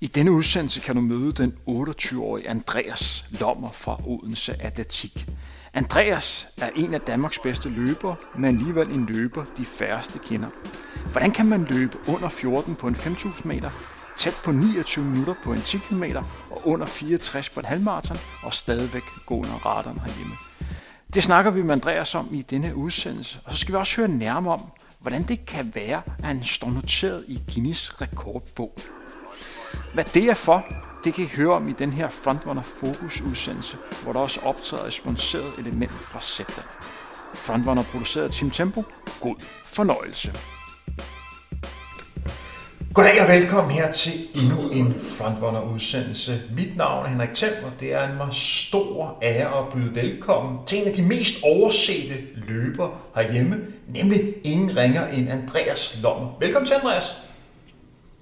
I denne udsendelse kan du møde den 28-årige Andreas Lommer fra Odense Atletik. Andreas er en af Danmarks bedste løbere, men alligevel en løber, de færreste kender. Hvordan kan man løbe under 14 på en 5.000 meter, tæt på 29 minutter på en 10 km og under 64 på en halvmarathon og stadigvæk gå under radaren herhjemme? Det snakker vi med Andreas om i denne udsendelse, og så skal vi også høre nærmere om, hvordan det kan være, at han står noteret i Guinness rekordbog. Hvad det er for, det kan I høre om i den her Frontrunner Focus udsendelse, hvor der også optræder et sponsoreret element fra Zepter. Frontrunner produceret Team Tempo. God fornøjelse. Goddag og velkommen her til endnu en Frontrunner udsendelse. Mit navn er Henrik Thiem, og det er en meget stor ære at byde velkommen til en af de mest oversete løber herhjemme, nemlig ingen ringer end Andreas Lommer. Velkommen til, Andreas.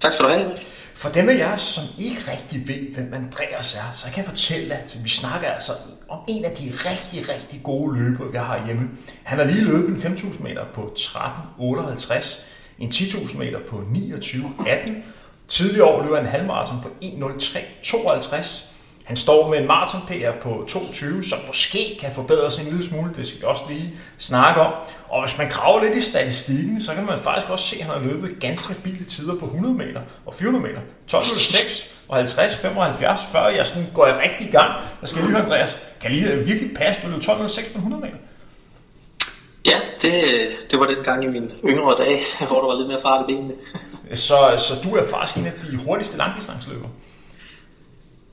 Tak skal du have. For dem af jer, som ikke rigtig ved, hvem Andreas er, så kan jeg fortælle, at vi snakker altså om en af de rigtig, rigtig gode løbere, vi har hjemme. Han har lige løbet en 5.000 meter på 13.58, en 10.000 meter på 29.18. Tidligere år løber han en halvmarathon på 1.03.52. Han står med en maraton PR på 22, som måske kan forbedres en lille smule, det skal vi også lige snakke om. Og hvis man graver lidt i statistikken, så kan man faktisk også se, at han har løbet ganske stabile tider på 100 meter og 400 meter. 12.06 og 50, 75, før jeg sådan går jeg rigtig i gang. Jeg skal lige høre, Andreas, kan lige virkelig passe, du løb 12.06 på 100 meter? Ja, det, det var den gang i mine yngre dage, hvor der var lidt mere fart i benene. Så, så du er faktisk en af de hurtigste langdistanceløbere?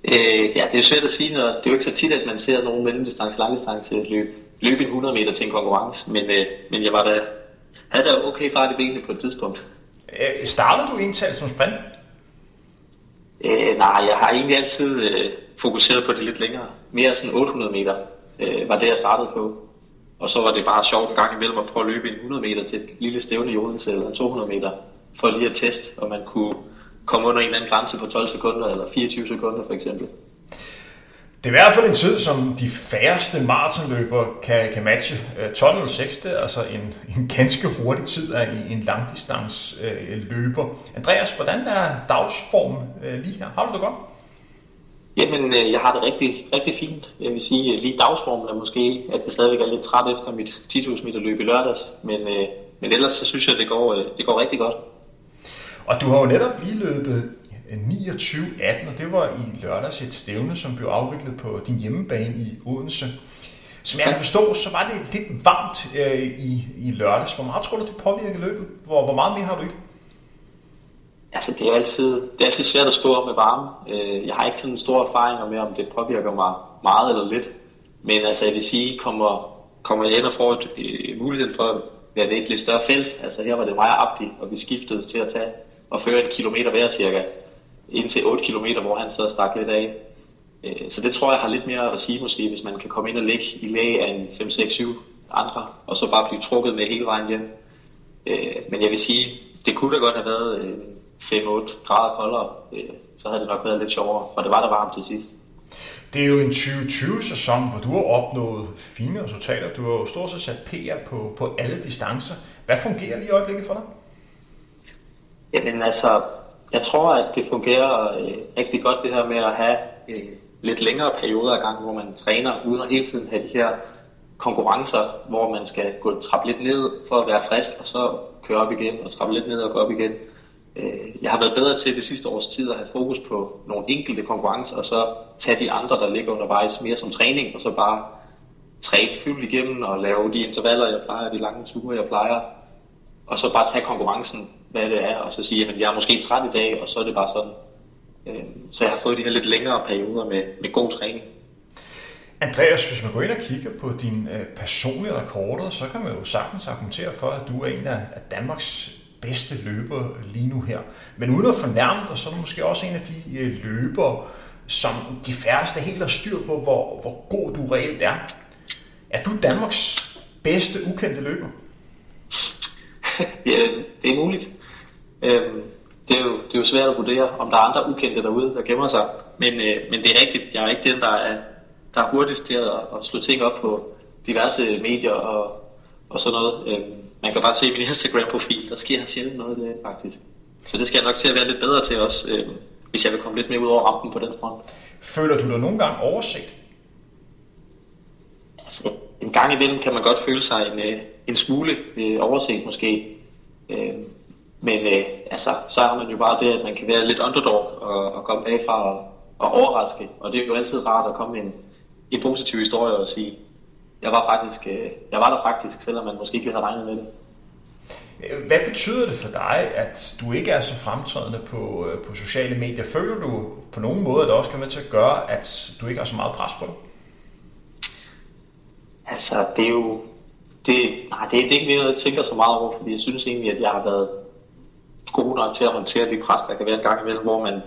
Øh, ja, det er svært at sige, når det er jo ikke så tit, at man ser nogen mellemdistance, langdistance løb, løbe en 100 meter til en konkurrence, men, øh, men jeg var da, havde da okay fart i benene på et tidspunkt. Øh, startede du egentlig som sprint? Øh, nej, jeg har egentlig altid øh, fokuseret på det lidt længere. Mere sådan 800 meter øh, var det, jeg startede på. Og så var det bare sjovt en gang imellem at prøve at løbe en 100 meter til et lille stævne i Odense, eller 200 meter, for lige at teste, om man kunne komme under en eller anden grænse på 12 sekunder, eller 24 sekunder for eksempel. Det er i hvert fald en tid, som de færreste maratonløbere kan, kan matche. 12.06, det er altså en, en ganske hurtig tid af en langdistans øh, løber. Andreas, hvordan er dagsformen øh, lige her? Har du det godt? Jamen, øh, jeg har det rigtig, rigtig fint. Jeg vil sige, lige dagsformen er måske, at jeg stadigvæk er lidt træt efter mit 10.000 meter løb i lørdags, men, øh, men ellers så synes jeg, det går, øh, det går rigtig godt. Og du har jo netop lige løbet 29-18, og det var i lørdags et stævne, som blev afviklet på din hjemmebane i Odense. Som jeg kan forstå, så var det lidt varmt øh, i, i lørdags. Hvor meget tror du, det påvirker løbet? Hvor, hvor meget mere har du ikke? Altså, det er altid, det er altid svært at spå om med varme. Øh, jeg har ikke sådan en stor erfaring med, om det påvirker mig meget eller lidt. Men altså, jeg vil sige, kommer, kommer jeg ind og får et, øh, muligheden for at være ved et lidt større felt. Altså, her var det meget Abdi, og vi skiftede til at tage og føre en kilometer hver cirka indtil 8 km, hvor han så stak lidt af. Øh, så det tror jeg har lidt mere at sige måske, hvis man kan komme ind og ligge i lag af en 5, 6, 7 andre, og så bare blive trukket med hele vejen hjem. Øh, men jeg vil sige, det kunne da godt have været øh, 5-8 grader koldere, så havde det nok været lidt sjovere, for det var der varmt til sidst. Det er jo en 2020-sæson, hvor du har opnået fine resultater. Du har jo stort set sat PR på, på alle distancer. Hvad fungerer lige i øjeblikket for dig? Jamen altså, jeg tror, at det fungerer øh, rigtig godt det her med at have øh, lidt længere perioder af gang, hvor man træner, uden at hele tiden have de her konkurrencer, hvor man skal gå trappe lidt ned for at være frisk, og så køre op igen, og trappe lidt ned og gå op igen. Øh, jeg har været bedre til det sidste års tid at have fokus på nogle enkelte konkurrencer, og så tage de andre, der ligger undervejs mere som træning, og så bare træne fyldt igennem og lave de intervaller, jeg plejer, de lange ture, jeg plejer, og så bare tage konkurrencen hvad det er, og så sige, at jeg er måske træt i dag, og så er det bare sådan. Øh, så jeg har fået de her lidt længere perioder med, med god træning. Andreas, hvis man går ind og kigger på dine øh, personlige rekorder, så kan man jo sagtens argumentere for, at du er en af Danmarks bedste løber lige nu her. Men uden at fornærme dig, så er du måske også en af de øh, løbere, som de færreste helt har styr på, hvor, hvor god du reelt er. Er du Danmarks bedste ukendte løber? ja, det er muligt. Øhm, det, er jo, det er jo svært at vurdere, om der er andre ukendte derude, der gemmer sig. Men, øh, men det er rigtigt, jeg er ikke den, der er, der er hurtigst til at, at slå ting op på diverse medier og, og sådan noget. Øhm, man kan bare se min Instagram-profil, der sker sjældent noget af det faktisk. Så det skal jeg nok til at være lidt bedre til også. Øhm, hvis jeg vil komme lidt mere ud over rampen på den front. Føler du dig nogle gange overset? Altså, en gang imellem kan man godt føle sig en, øh, en smule øh, overset måske. Øh, men øh, altså, så har man jo bare det, at man kan være lidt underdog og, og komme bagfra og, og overraske. Og det er jo altid rart at komme med en, en positiv historie og sige, jeg var, faktisk, øh, jeg var der faktisk, selvom man måske ikke havde regnet med det. Hvad betyder det for dig, at du ikke er så fremtrædende på, øh, på sociale medier? Føler du på nogen måde, at det også kan være til at gøre, at du ikke har så meget pres på dig? Altså, det er jo... Det, nej, det, det er ikke noget, jeg tænker så meget over, fordi jeg synes egentlig, at jeg har været god nok til at håndtere de pres, der kan være en gang imellem, hvor man,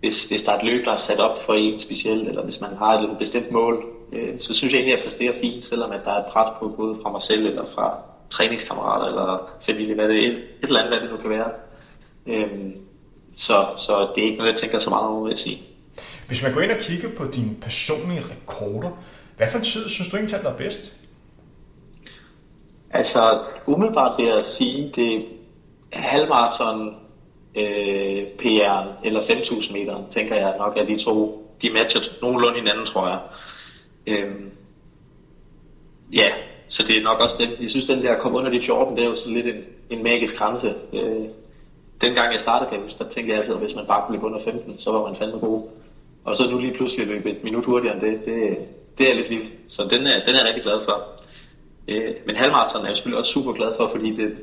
hvis, hvis der er et løb, der er sat op for en specielt, eller hvis man har et bestemt mål, øh, så synes jeg egentlig, at jeg præsterer fint, selvom at der er et pres på både fra mig selv eller fra træningskammerater eller familie, hvad det er, et eller andet, hvad det nu kan være. Øhm, så, så det er ikke noget, jeg tænker så meget over, vil jeg sige. Hvis man går ind og kigger på dine personlige rekorder, hvad for en tid synes du egentlig, der er bedst? Altså, umiddelbart vil jeg sige, det halvmarathon, øh, PR eller 5.000 meter, tænker jeg nok, at de to, de matcher nogenlunde hinanden, tror jeg. Øhm, ja, så det er nok også det. Jeg synes, den der komme under de 14, det er jo sådan lidt en, en magisk grænse. Øh, dengang jeg startede, kan der tænkte jeg altid, at hvis man bare blev under 15, så var man fandme god. Og så nu lige pludselig løbe et minut hurtigere end det, det, det er lidt vildt. Så den er, den er jeg rigtig glad for. Øh, men halvmarathon er jeg selvfølgelig også super glad for, fordi det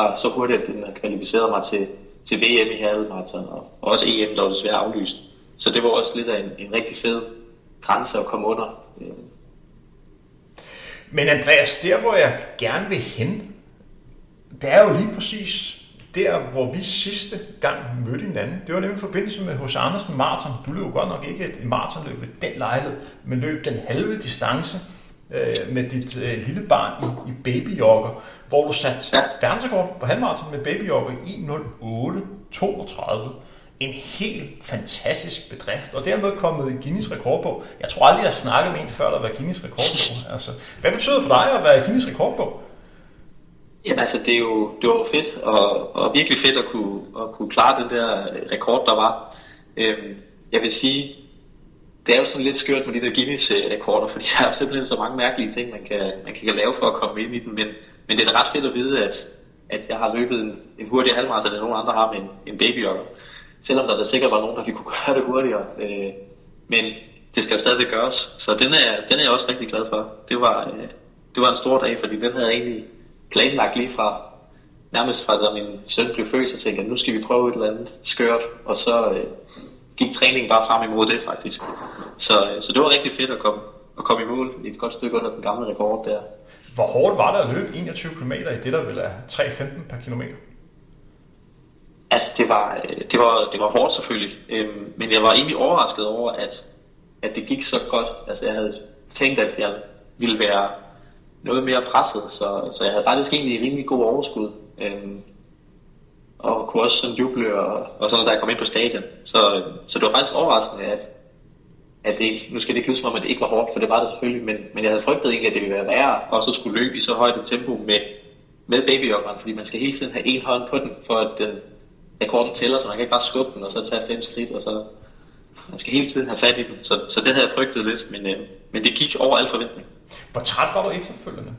var så hurtigt, at den kvalificerede mig til, til VM i halvmarathon, og, også EM, der var desværre aflyst. Så det var også lidt af en, en rigtig fed grænse at komme under. Øh. Men Andreas, der hvor jeg gerne vil hen, det er jo lige præcis der, hvor vi sidste gang mødte hinanden. Det var nemlig i forbindelse med hos Andersen Marathon. Du løb godt nok ikke et maratonløb ved den lejlighed, men løb den halve distance øh, med dit øh, lille barn i, i babyjogger, hvor du satte ja. verdensrekord på halvmarathon med babyjogger i 1.08.32 en helt fantastisk bedrift, og dermed kommet i Guinness rekordbog. Jeg tror aldrig, jeg har snakket med en før, der var Guinness rekordbog. Altså, hvad betyder det for dig at være Guinness rekordbog? Jamen altså, det er jo, det var fedt, og, og virkelig fedt at kunne, at kunne klare den der rekord, der var. Øhm, jeg vil sige, det er jo sådan lidt skørt med de der Guinness-rekorder, fordi der er simpelthen så mange mærkelige ting, man kan, man kan lave for at komme ind i den, men, men det er da ret fedt at vide, at, at jeg har løbet en, en hurtigere halvmarathon, end nogen andre har med en, en babyjogger selvom der da sikkert var nogen, der vi kunne gøre det hurtigere. Øh, men det skal jo stadigvæk gøres, så den er, den er jeg også rigtig glad for. Det var, øh, det var en stor dag, fordi den havde jeg egentlig planlagt lige fra, nærmest fra da min søn blev født, så tænkte jeg, nu skal vi prøve et eller andet skørt, og så øh, gik træningen bare frem imod det faktisk. Så, øh, så det var rigtig fedt at komme, at komme i mål i et godt stykke under den gamle rekord der. Hvor hårdt var det at løbe 21 km i det, der vil er 3,15 per kilometer? Altså, det var, øh, det var, det var hårdt selvfølgelig, øhm, men jeg var egentlig overrasket over, at, at det gik så godt. Altså, jeg havde tænkt, at jeg ville være noget mere presset, så, så jeg havde faktisk egentlig rimelig god overskud. Øhm, og kunne også sådan juble og, og sådan da jeg kom ind på stadion. Så, så det var faktisk overraskende, at, at det ikke, nu skal det ikke lyde som om, at det ikke var hårdt, for det var det selvfølgelig, men, men jeg havde frygtet egentlig, at det ville være værre, og så skulle løbe i så højt et tempo med, med babyjoggeren, fordi man skal hele tiden have en hånd på den, for at den, rekorden tæller, så man kan ikke bare skubbe den og så tage fem skridt, og så man skal hele tiden have fat i den, så, så det havde jeg frygtet lidt, men, øh, men det gik over al forventning. Hvor træt var du efterfølgende?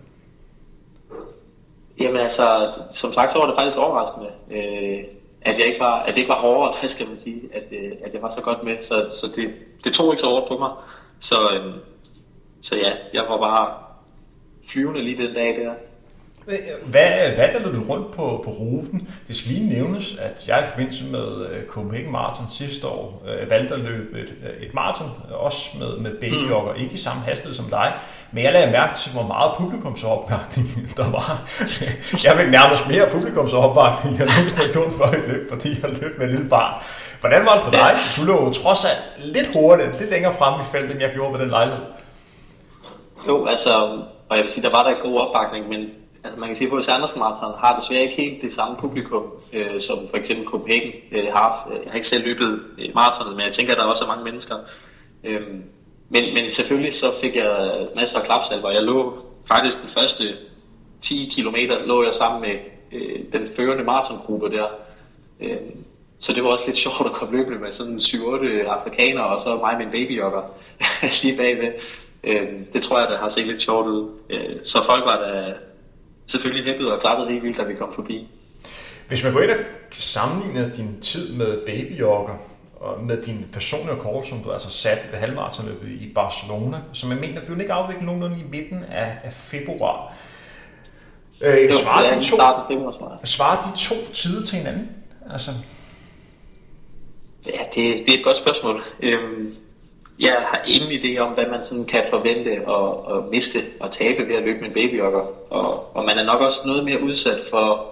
Jamen altså, som sagt, så var det faktisk overraskende, øh, at, jeg ikke var, at det ikke var hårdere, hvad skal man sige, at, øh, at jeg var så godt med, så, så det, det tog ikke så hårdt på mig. Så, øh, så ja, jeg var bare flyvende lige den dag der. Hvad, hvad der du rundt på, på ruten? Det skal lige nævnes, at jeg i forbindelse med uh, Copenhagen Marathon sidste år uh, valgte at løbe et, uh, et maraton, også med, med babyjogger, mm. ikke i samme hastighed som dig, men jeg lagde mærke til, hvor meget publikumsopbakning der var. jeg fik nærmest mere publikumsopbakning, end jeg nogensinde havde gjort for et løb, fordi jeg løb med et lille barn. Hvordan var det for dig? Du lå trods alt lidt hurtigt, lidt længere frem i feltet, end jeg gjorde ved den lejlighed. Jo, altså, og jeg vil sige, der var der god opbakning, men altså man kan sige, at H.C. Andersen Marathon har desværre ikke helt det samme publikum, øh, som for eksempel Copenhagen øh, har. Jeg har ikke selv løbet øh, maratonet, men jeg tænker, at der også er mange mennesker. Øh, men, men selvfølgelig så fik jeg masser af klapsalver. Jeg lå faktisk den første 10 km lå jeg sammen med øh, den førende maratongruppe der. Øh, så det var også lidt sjovt at komme løbende med sådan 7-8 afrikanere, og så mig med en babyjogger lige bagved. Øh, det tror jeg, der har set lidt sjovt ud. Øh, så folk var der selvfølgelig hæppet og klappet helt vildt, da vi kom forbi. Hvis man går ind og sammenligner din tid med babyjogger, og med din personlige kort, som du altså sat ved halvmarathonløbet i Barcelona, som jeg mener blev ikke afviklet nogenlunde i midten af, af februar. Øh, svarer, de to, svarer de to tider til hinanden? Altså. Ja, det, det er et godt spørgsmål. Øhm, jeg har ingen idé om, hvad man sådan kan forvente at, at miste og tabe ved at løbe med en babyjogger. Og, og man er nok også noget mere udsat for,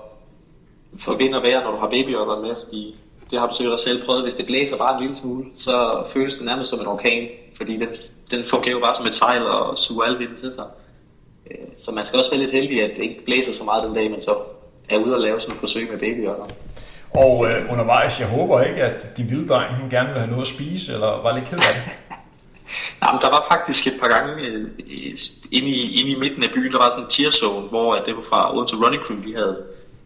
for vind og vejr, når du har babyjoggeren med, fordi det har du sikkert også selv prøvet, hvis det blæser bare en lille smule, så føles det nærmest som en orkan, fordi den, den fungerer jo bare som et sejl og suger al vinden til sig. Øh, så man skal også være lidt heldig, at det ikke blæser så meget den dag, man så er ude og lave sådan et forsøg med babyjogger. Og øh, undervejs, jeg håber ikke, at din lille dreng hun gerne vil have noget at spise, eller var lidt ked af det? Jamen, men der var faktisk et par gange øh, inde, i, inde i midten af byen, der var sådan en cheerzone, hvor det var fra Odense Running Crew, de havde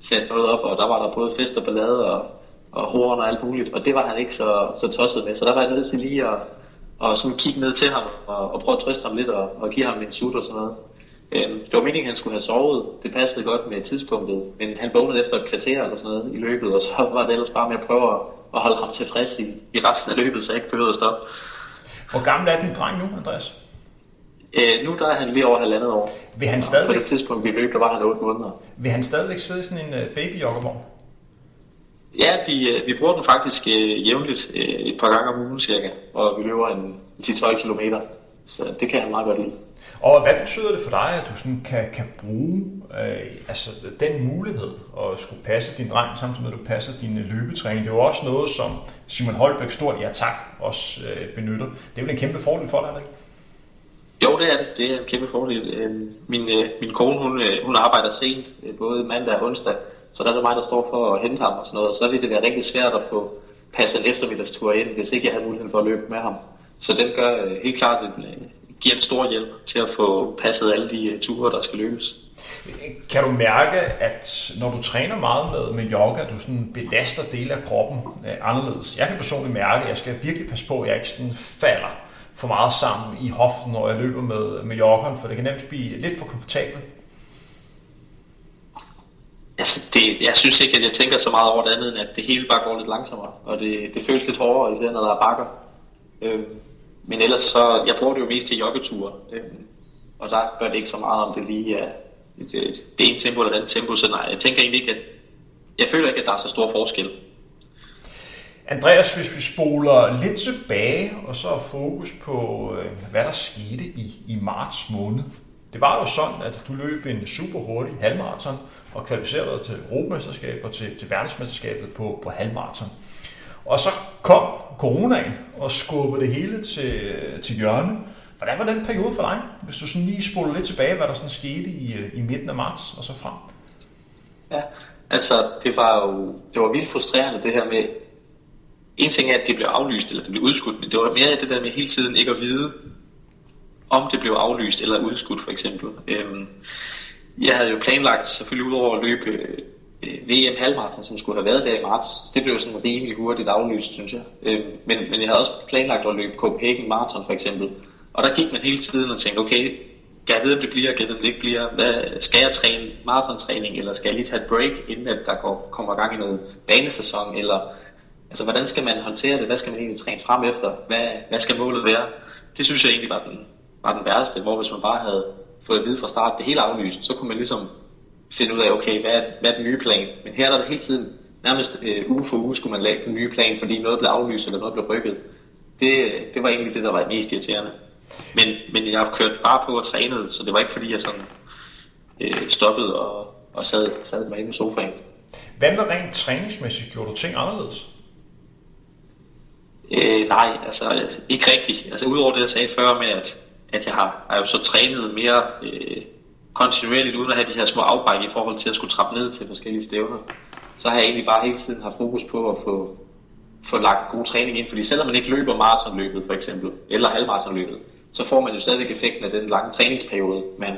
sat noget op, og der var der både fest og ballade og, og horn og alt muligt, og det var han ikke så, så tosset med, så der var jeg nødt til lige at, og sådan kigge ned til ham og, og prøve at trøste ham lidt og, og give ham en sut og sådan noget. Øhm, det var meningen, at han skulle have sovet. Det passede godt med tidspunktet, men han vågnede efter et kvarter eller sådan noget i løbet, og så var det ellers bare med at prøve at, at holde ham tilfreds i, i resten af løbet, så jeg ikke behøvede at stoppe. Hvor gammel er din dreng nu, Andreas? Øh, nu der er han lige over halvandet år. Vil han stadigvæk... På det tidspunkt, vi løb, der var han 8 måneder. Vil han stadigvæk sidde i sådan en uh, babyjoggervogn? Ja, vi, øh, vi bruger den faktisk uh, jævnligt uh, et par gange om ugen cirka, og vi løber en 10-12 km. Så det kan han meget godt lide. Og hvad betyder det for dig, at du sådan kan, kan bruge øh, altså den mulighed at skulle passe din dreng, samtidig med at du passer din øh, løbetræning? Det er jo også noget, som Simon Holbæk stort i attack også øh, benytter. Det er jo en kæmpe fordel for dig, ikke? Jo, det er det. Det er en kæmpe fordel. Øh, min, øh, min kone, hun, hun arbejder sent, både mandag og onsdag, så der er det mig, der står for at hente ham og sådan noget. Så vil det være rigtig svært at få passet en eftermiddagstur ind, hvis ikke jeg havde muligheden for at løbe med ham. Så den gør helt klart en, giver en stor hjælp til at få passet alle de ture, der skal løbes. Kan du mærke, at når du træner meget med, med yoga, du sådan belaster dele af kroppen øh, anderledes? Jeg kan personligt mærke, at jeg skal virkelig passe på, at jeg ikke sådan falder for meget sammen i hoften, når jeg løber med, med yogaen, for det kan nemt blive lidt for komfortabelt. Altså, det, jeg synes ikke, at jeg tænker så meget over det andet, end at det hele bare går lidt langsommere, og det, det føles lidt hårdere, især når der er bakker. Øhm, men ellers så, jeg bruger det jo mest til joggeture, øhm, og der gør det ikke så meget, om det lige er Øh, det, det ene tempo eller det andet tempo, så nej, jeg tænker egentlig ikke, at jeg føler ikke, at der er så stor forskel. Andreas, hvis vi spoler lidt tilbage, og så fokus på, øh, hvad der skete i, i marts måned. Det var jo sådan, at du løb en super hurtig halvmarathon og kvalificerede til Europamesterskabet og til, til verdensmesterskabet på, på halvmarathon. Og så kom coronaen og skubbede det hele til, til hjørne. Hvordan var den periode for dig, hvis du sådan lige spoler lidt tilbage, hvad der sådan skete i, øh, i midten af marts og så frem? Ja, altså det var jo det var vildt frustrerende det her med, en ting er, at det blev aflyst, eller det blev udskudt, men det var mere det der med hele tiden ikke at vide, om det blev aflyst eller udskudt for eksempel. Øhm, jeg havde jo planlagt selvfølgelig ud over at løbe øh, VM halvmarathon, som skulle have været der i marts. Det blev sådan rimelig hurtigt aflyst, synes jeg. Øhm, men, men jeg havde også planlagt at løbe Copenhagen Marathon for eksempel. Og der gik man hele tiden og tænkte, okay, kan jeg vide, om det bliver, kan jeg vide, om det ikke bliver? Hvad, skal jeg træne maratontræning, eller skal jeg lige tage et break, inden at der går, kommer gang i noget banesæson? Eller, altså, hvordan skal man håndtere det? Hvad skal man egentlig træne frem efter? Hvad, hvad skal målet være? Det synes jeg egentlig var den, var den værste, hvor hvis man bare havde fået at vide fra start, det hele aflyst, så kunne man ligesom finde ud af, okay, hvad er, hvad er den nye plan? Men her er der hele tiden, nærmest øh, uge for uge, skulle man lave den nye plan, fordi noget blev aflyst, eller noget blev rykket. Det, det var egentlig det, der var mest irriterende. Men, men jeg har kørt bare på og trænet, så det var ikke fordi, jeg sådan øh, stoppede og, og sad, sad mig inde i sofaen. Hvad med rent træningsmæssigt gjorde du ting anderledes? Øh, nej, altså ikke rigtigt. Altså udover det, jeg sagde før med, at, at jeg har, har jo så trænet mere øh, kontinuerligt, uden at have de her små afbræk i forhold til at skulle trappe ned til forskellige stævner, så har jeg egentlig bare hele tiden haft fokus på at få, få lagt god træning ind. Fordi selvom man ikke løber maratonløbet for eksempel, eller halvmaratonløbet, så får man jo stadigvæk effekten af den lange træningsperiode, man,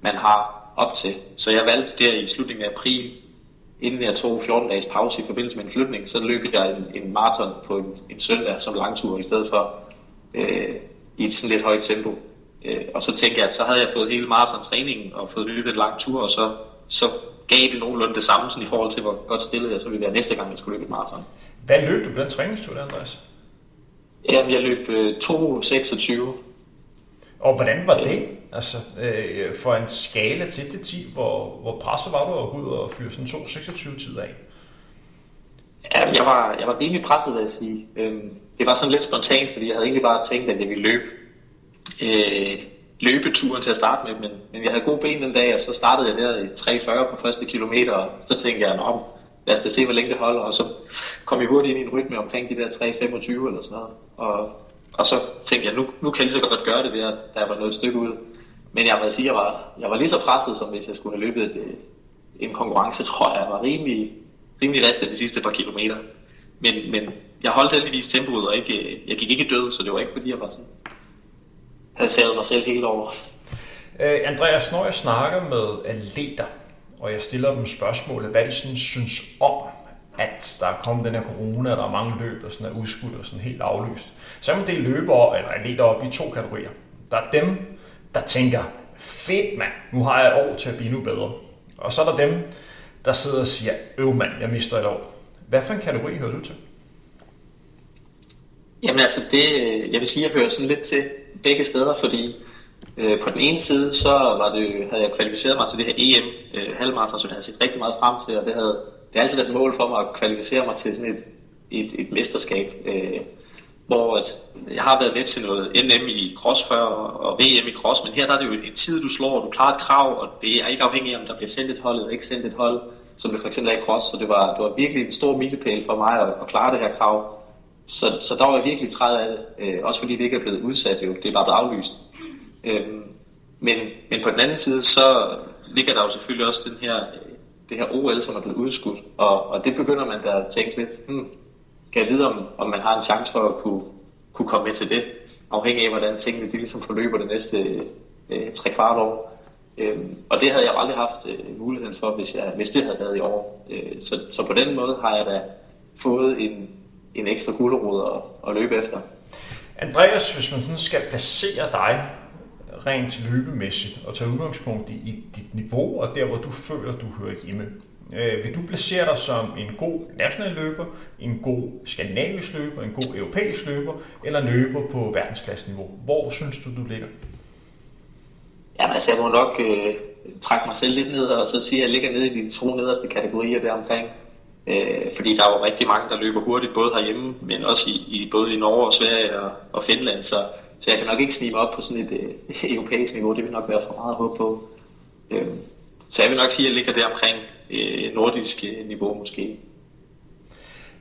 man har op til. Så jeg valgte der i slutningen af april inden jeg tog 14 dages pause i forbindelse med en flytning, så løb jeg en, en maraton på en, en søndag som langtur i stedet for øh, i et sådan lidt højt tempo. Øh, og så tænkte jeg, at så havde jeg fået hele maratontræningen og fået løbet en lang tur, og så, så gav det nogenlunde det samme sådan i forhold til, hvor godt stillet jeg så ville være næste gang, jeg skulle løbe et maraton. Hvad løb du på den træningstur Andreas? Ja, jeg løb øh, 2.26. Og hvordan var det? Altså, øh, for en skala til til 10, hvor, hvor presset var du ud og fyre sådan 2.26 tid af? Ja, jeg var, jeg var rimelig presset, vil jeg sige. Øhm, det var sådan lidt spontant, fordi jeg havde egentlig bare tænkt, at jeg ville løbe øh, løbeturen til at starte med, men, men jeg havde gode ben den dag, og så startede jeg der i 3.40 på første kilometer, og så tænkte jeg, at lad os da se, hvor længe det holder, og så kom jeg hurtigt ind i en rytme omkring de der 3.25 eller sådan noget, og, og så tænkte jeg, nu, nu kan jeg lige så godt gøre det ved, at der var noget et stykke ud. Men jeg må sige, jeg var, jeg var lige så presset, som hvis jeg skulle have løbet et, en konkurrence, tror jeg. Jeg var rimelig, rimelig ristet de sidste par kilometer. Men, men jeg holdt heldigvis tempoet, og ikke, øh, jeg gik ikke død, så det var ikke fordi, jeg var sådan, havde savet mig selv hele over. Øh, Andreas, når jeg snakker med atleter, og jeg stiller dem spørgsmål, hvad de sådan synes om, at der er kommet den her corona, og der er mange løb, der sådan er udskudt og sådan helt aflyst. Så er man det løbere eller atleter op i to kategorier. Der er dem, der tænker, fedt mand, nu har jeg et år til at blive nu bedre. Og så er der dem, der sidder og siger, øv mand, jeg mister et år. Hvad for en kategori hører du til? Jamen altså, det, øh, jeg vil sige, jeg hører sådan lidt til begge steder, fordi øh, på den ene side, så var det, havde jeg kvalificeret mig til det her EM øh, halvmarathon, som jeg havde set rigtig meget frem til, og det havde det har altid været et mål for mig at kvalificere mig til sådan et, et, et mesterskab, øh, hvor at, jeg har været med til noget NM i cross før og VM i cross, men her der er det jo en tid, du slår, du klarer et krav, og det er ikke afhængigt af, om der bliver sendt et hold eller ikke sendt et hold, som det for eksempel er i cross, så det var, det var virkelig en stor milepæl for mig at, at klare det her krav. Så, så der var jeg virkelig træt af det, øh, også fordi det ikke er blevet udsat jo, det er bare blevet aflyst. Øh, men, men på den anden side, så ligger der jo selvfølgelig også den her, det her OL, som er blevet udskudt, og, og det begynder man da at tænke lidt, hmm, kan jeg vide, om, om man har en chance for at kunne, kunne komme med til det, afhængig af, hvordan tingene de ligesom forløber det næste øh, tre kvart år. Øhm, og det havde jeg aldrig haft øh, muligheden for, hvis, jeg, hvis det havde været i år. Øh, så, så på den måde har jeg da fået en, en ekstra gulderod at, at løbe efter. Andreas, hvis man sådan skal placere dig rent løbemæssigt og tage udgangspunkt i, i dit niveau og der, hvor du føler, du hører hjemme, øh, vil du placere dig som en god national løber, en god skandinavisk løber, en god europæisk løber eller en løber på verdensklasseniveau? Hvor synes du, du ligger? Jamen altså, jeg må nok øh, trække mig selv lidt ned og så sige, at jeg ligger nede i de to nederste kategorier der omkring. Øh, fordi der er jo rigtig mange, der løber hurtigt, både herhjemme, men også i, i både i Norge og Sverige og, og Finland. Så, så jeg kan nok ikke snige mig op på sådan et øh, europæisk niveau. Det vil nok være for meget at håbe på. Øh, så jeg vil nok sige, at jeg ligger der omkring øh, nordisk øh, niveau måske.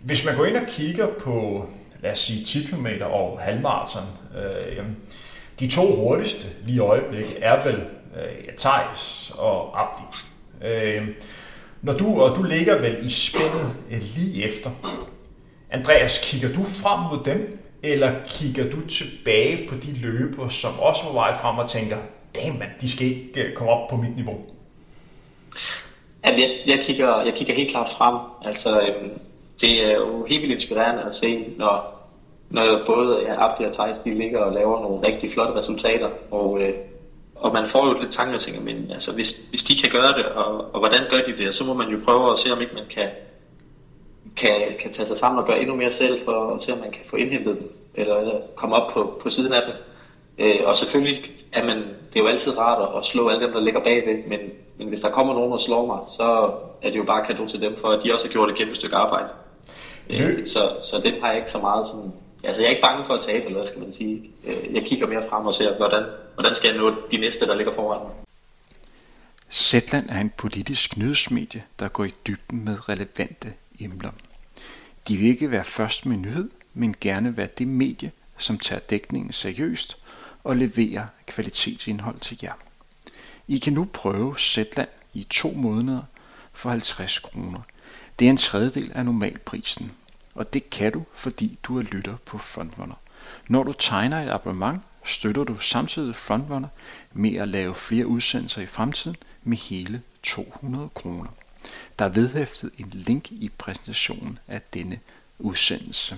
Hvis man går ind og kigger på, lad os sige, 10 km og halvmarathon, øh, de to hurtigste lige i øjeblikket er vel øh, Thijs og Abdi. Øh, når du, og du ligger vel i spændet øh, lige efter. Andreas, kigger du frem mod dem, eller kigger du tilbage på de løber, som også var vej frem og tænker, damn man, de skal ikke øh, komme op på mit niveau? Jamen, jeg, jeg, kigger, jeg kigger helt klart frem. Altså, øhm, det er jo helt vildt inspirerende at se, når, når både ja, Abdi og Thijs, de ligger og laver nogle rigtig flotte resultater. Og, øh, og man får jo lidt tanker og tænker, men altså, hvis, hvis de kan gøre det, og, og hvordan gør de det, så må man jo prøve at se, om ikke man kan, kan, kan tage sig sammen og gøre endnu mere selv, for at se, om man kan få indhentet dem, eller, eller komme op på, på siden af dem. Øh, og selvfølgelig er man, det er jo altid rart at slå alle dem, der ligger bagved, men, men hvis der kommer nogen og slår mig, så er det jo bare kado til dem, for at de også har gjort et kæmpe stykke arbejde. Øh, så, så det har jeg ikke så meget sådan, altså jeg er ikke bange for at tabe, eller hvad skal man sige. Øh, jeg kigger mere frem og ser, hvordan, hvordan skal jeg nå de næste, der ligger foran mig. Zetland er en politisk nyhedsmedie, der går i dybden med relevante emner. De vil ikke være først med nyhed, men gerne være det medie, som tager dækningen seriøst og leverer kvalitetsindhold til jer. I kan nu prøve Zetland i to måneder for 50 kroner. Det er en tredjedel af normalprisen, og det kan du, fordi du er lytter på Frontrunner. Når du tegner et abonnement, støtter du samtidig Frontrunner med at lave flere udsendelser i fremtiden med hele 200 kroner. Der er vedhæftet en link i præsentationen af denne udsendelse.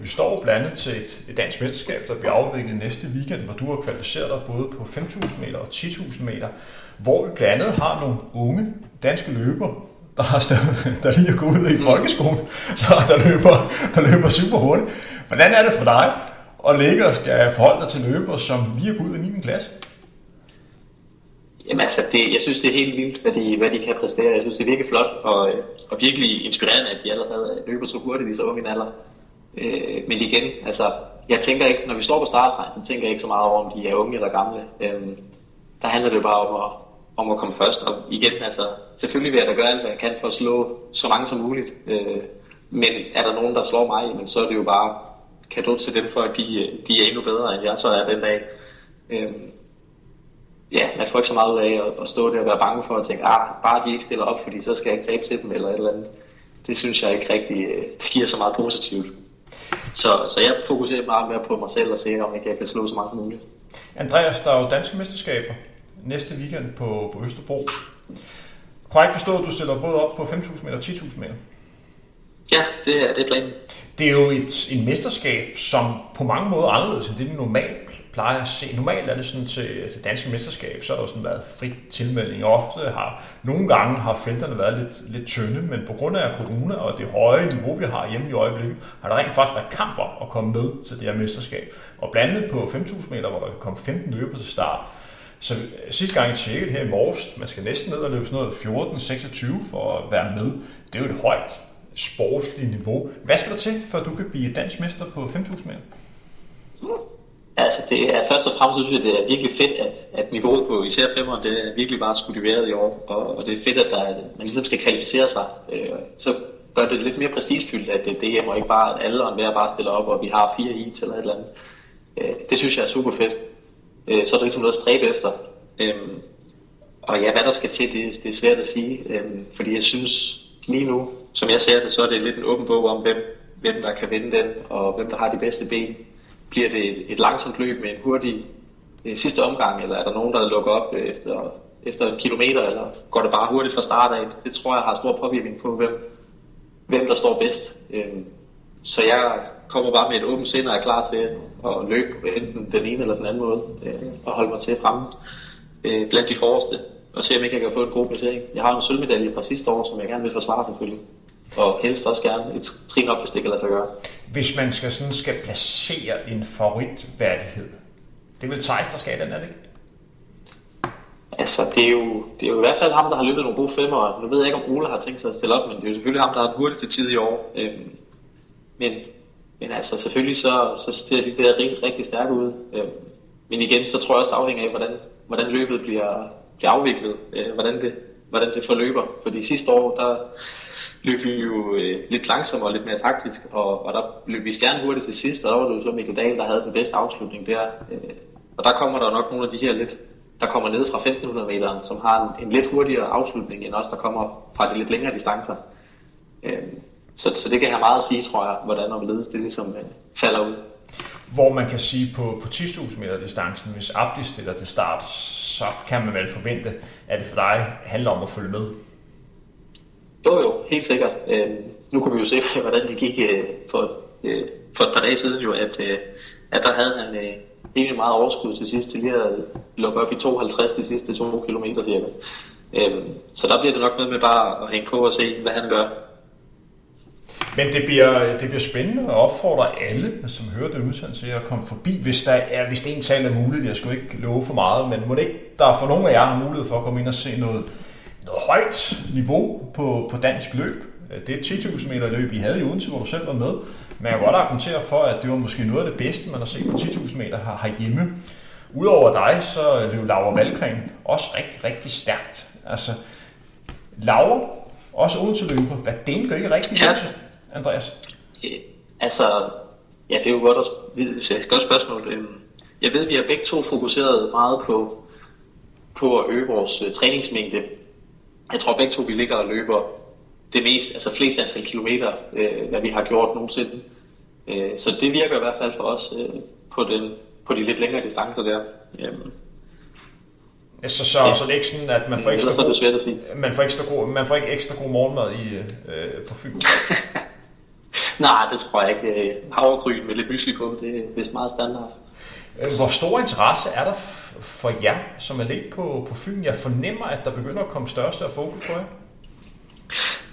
Vi står blandt til et, et dansk mesterskab, der bliver afviklet næste weekend, hvor du har kvalificeret dig både på 5.000 meter og 10.000 meter, hvor vi blandt andet har nogle unge danske løbere, der, har stadig, der lige er gået ud i mm. folkeskolen, der, der, løber, der løber super hurtigt. Hvordan er det for dig at ligge og skal forholde dig til løbere, som lige er gået ud i 9. klasse? Jamen altså, det, jeg synes, det er helt vildt, hvad de, hvad de kan præstere. Jeg synes, det er virkelig flot og, øh, og virkelig inspirerende, at de allerede øh, løber så hurtigt i så ung en alder. Øh, men igen, altså, jeg tænker ikke, når vi står på startstregen, så tænker jeg ikke så meget over, om de er unge eller gamle. Øh, der handler det jo bare om at, om at komme først. Og igen, altså, selvfølgelig vil jeg da gøre alt, hvad jeg kan for at slå så mange som muligt. Øh, men er der nogen, der slår mig, men så er det jo bare kado til dem for, at de, øh, de er endnu bedre, end jeg så er den dag. Øh, ja, man får ikke så meget ud af at, at stå der og være bange for at tænke, ah, bare de ikke stiller op, fordi så skal jeg ikke tabe til dem eller et eller andet. Det synes jeg ikke rigtig, øh, det giver så meget positivt. Så, så jeg fokuserer meget mere på mig selv og ser, om ikke jeg kan slå så meget som muligt. Andreas, der er jo danske mesterskaber næste weekend på, på Østerbro. Kan jeg ikke forstå, at du stiller både op på 5.000 meter og 10.000 meter? Ja, det er, det er planen. Det er jo et, et mesterskab, som på mange måder er anderledes end det, vi normalt plejer at se. Normalt er det sådan til, til danske mesterskab, så har der sådan været fri tilmelding. Ofte har, nogle gange har felterne været lidt, lidt tynde, men på grund af corona og det høje niveau, vi har hjemme i øjeblikket, har der rent faktisk været kamper at komme med til det her mesterskab. Og blandet på 5.000 meter, hvor der kan komme 15 løber til start, så sidste gang jeg tjekkede her i morges, man skal næsten ned og løbe sådan noget 14-26 for at være med. Det er jo et højt sportsligt niveau. Hvad skal der til, for du kan blive dansk mester på 5.000 meter? Uh. Altså det er først og fremmest synes jeg, det er virkelig fedt, at, at niveauet på især femmer, det er virkelig bare skudt i vejret i år, og, og det er fedt, at der er, man ligesom skal kvalificere sig. Øh, så gør det lidt mere prestigefyldt, at det er DM, og ikke bare at alle og enhver bare stiller op, og vi har fire i eller et eller andet. Øh, det synes jeg er super fedt. Øh, så er det ligesom noget at stræbe efter. Øh, og ja, hvad der skal til, det, det er svært at sige, øh, fordi jeg synes lige nu, som jeg ser det, så er det lidt en åben bog om, hvem, hvem der kan vinde den, og hvem der har de bedste ben. Bliver det et, et langsomt løb med en hurtig øh, sidste omgang, eller er der nogen, der lukker op øh, efter, efter en kilometer, eller går det bare hurtigt fra start af? Det tror jeg har stor påvirkning på, hvem, hvem der står bedst. Øh, så jeg kommer bare med et åbent sind og er klar til at løbe enten den ene eller den anden måde, øh, og holde mig til fremme øh, blandt de forreste, og se om ikke jeg kan få en god placering. Jeg har en sølvmedalje fra sidste år, som jeg gerne vil forsvare selvfølgelig og helst også gerne et trin op, hvis det kan lade sig gøre. Hvis man skal, sådan skal placere en favoritværdighed, det er vel Thijs, der skal den, er det ikke? Altså, det er, jo, det er jo i hvert fald ham, der har løbet nogle gode femmer. Nu ved jeg ikke, om Ole har tænkt sig at stille op, men det er jo selvfølgelig ham, der har den hurtigste tid i år. Øhm, men, men altså, selvfølgelig så, så ser de der rigtig, rigtig stærke ud. Øhm, men igen, så tror jeg også, det afhænger af, hvordan, hvordan løbet bliver, bliver afviklet. Øh, hvordan, det, hvordan det forløber. Fordi sidste år, der, løb vi jo øh, lidt langsommere og lidt mere taktisk, og, og der løb vi stjerne hurtigt til sidst, og der var det jo så Mikkel Dahl, der havde den bedste afslutning der. Øh, og der kommer der nok nogle af de her lidt, der kommer ned fra 1500 meter, som har en, en lidt hurtigere afslutning end os, der kommer fra de lidt længere distancer. Øh, så, så det kan have meget at sige, tror jeg, hvordan og hvorledes det ligesom øh, falder ud. Hvor man kan sige på, på 10.000 meter distancen, hvis Abdi stiller til start, så kan man vel forvente, at det for dig handler om at følge med. Jo, jo, helt sikkert. Øh, nu kunne vi jo se, hvordan det gik øh, for, øh, for et par dage siden, jo, at, øh, at der havde han øh, egentlig meget overskud til sidst, til lige at lukke op i 52 de sidste to kilometer cirka. Øh, så der bliver det nok noget med bare at hænge på og se, hvad han gør. Men det bliver, det bliver spændende at opfordre alle, som hører den udsendelse, at komme forbi, hvis, der er, hvis det en tal er muligt. Jeg skulle ikke love for meget, men må det ikke, der for nogle af jer har mulighed for at komme ind og se noget, noget højt niveau på, på dansk løb. Det er 10.000 meter løb, I havde i Odense, hvor du selv var med. Men jeg kan godt argumentere for, at det var måske noget af det bedste, man har set på 10.000 meter her, herhjemme. Udover dig, så løb Laura Valgren også rigtig, rigtig stærkt. Altså, Laura, også Odense løber, hvad den gør I rigtig ja. Andreas? Altså, ja, det er jo godt at, et godt spørgsmål. Øhm, jeg ved, at vi har begge to fokuseret meget på, på at øge vores øh, træningsmængde jeg tror begge to, vi ligger og løber det mest, altså flest antal kilometer, øh, hvad vi har gjort nogensinde. Øh, så det virker i hvert fald for os øh, på, den, på de lidt længere distancer der. Øh. Så, så, ja. så det er ikke sådan, at man får ekstra, god, det svært at sige. Man får ekstra god, man får ikke ekstra god morgenmad i, øh, på Fyn? Nej, det tror jeg ikke. Havregryn med lidt mysli på, det er vist meget standard. Øh, hvor stor interesse er der for jer, som er lidt på, på Fyn? Jeg fornemmer, at der begynder at komme større og fokus på jer.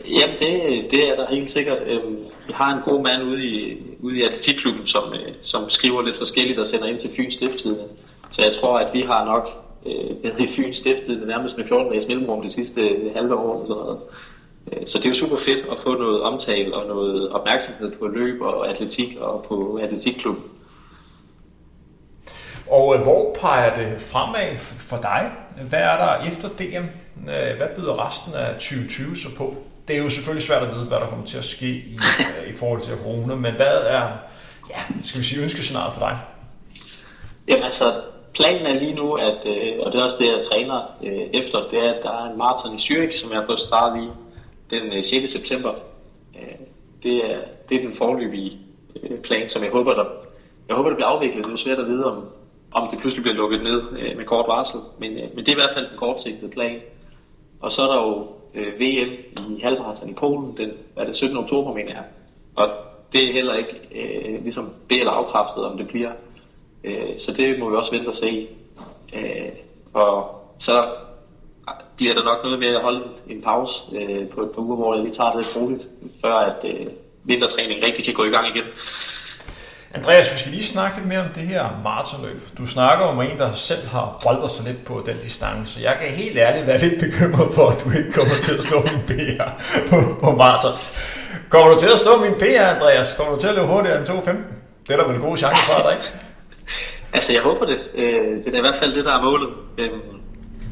Jamen, det, det er der helt sikkert. Øhm, vi har en god mand ude i, ude i atletikklubben, som, øh, som skriver lidt forskelligt og sender ind til Fyns Stiftstidende. Så jeg tror, at vi har nok øh, været i Fyns Stiftstidende nærmest med 14 dages mellemrum de sidste halve år. Eller sådan noget. Så det er jo super fedt at få noget omtale og noget opmærksomhed på løb og atletik og på atletikklubben. Og øh, hvor peger det fremad for dig? Hvad er der efter DM? Øh, hvad byder resten af 2020 så på? Det er jo selvfølgelig svært at vide, hvad der kommer til at ske i, i forhold til corona, men hvad er, ja, skal vi sige, ønskescenariet for dig? Jamen altså, planen er lige nu, at, og det er også det, jeg træner efter, det er, at der er en maraton i Zürich, som jeg har fået startet i den 6. september. Det er, det er den forløbige plan, som jeg håber, der, jeg håber, der bliver afviklet. Det er svært at vide, om, om det pludselig bliver lukket ned øh, med kort varsel. Men, øh, men det er i hvert fald den kortsigtede plan. Og så er der jo øh, VM i halvmarathon i Polen, den er det 17. oktober, mener jeg. Og det er heller ikke øh, ligesom B eller afkræftet, om det bliver. Øh, så det må vi også vente og se. Øh, og så bliver der nok noget med at holde en pause øh, på et par uger, hvor jeg lige tager det lidt roligt, før at øh, vintertræningen rigtig kan gå i gang igen. Andreas, vi skal lige snakke lidt mere om det her maratonløb. Du snakker om en, der selv har boldet sig lidt på den distance. Jeg kan helt ærligt være lidt bekymret for, at du ikke kommer til at slå min PR på, på maraton. Kommer du til at slå min PR, Andreas? Kommer du til at løbe hurtigere end 2.15? Det er der vel en god chance for dig, ikke? Altså, jeg håber det. Øh, det er i hvert fald det, der er målet. Øhm,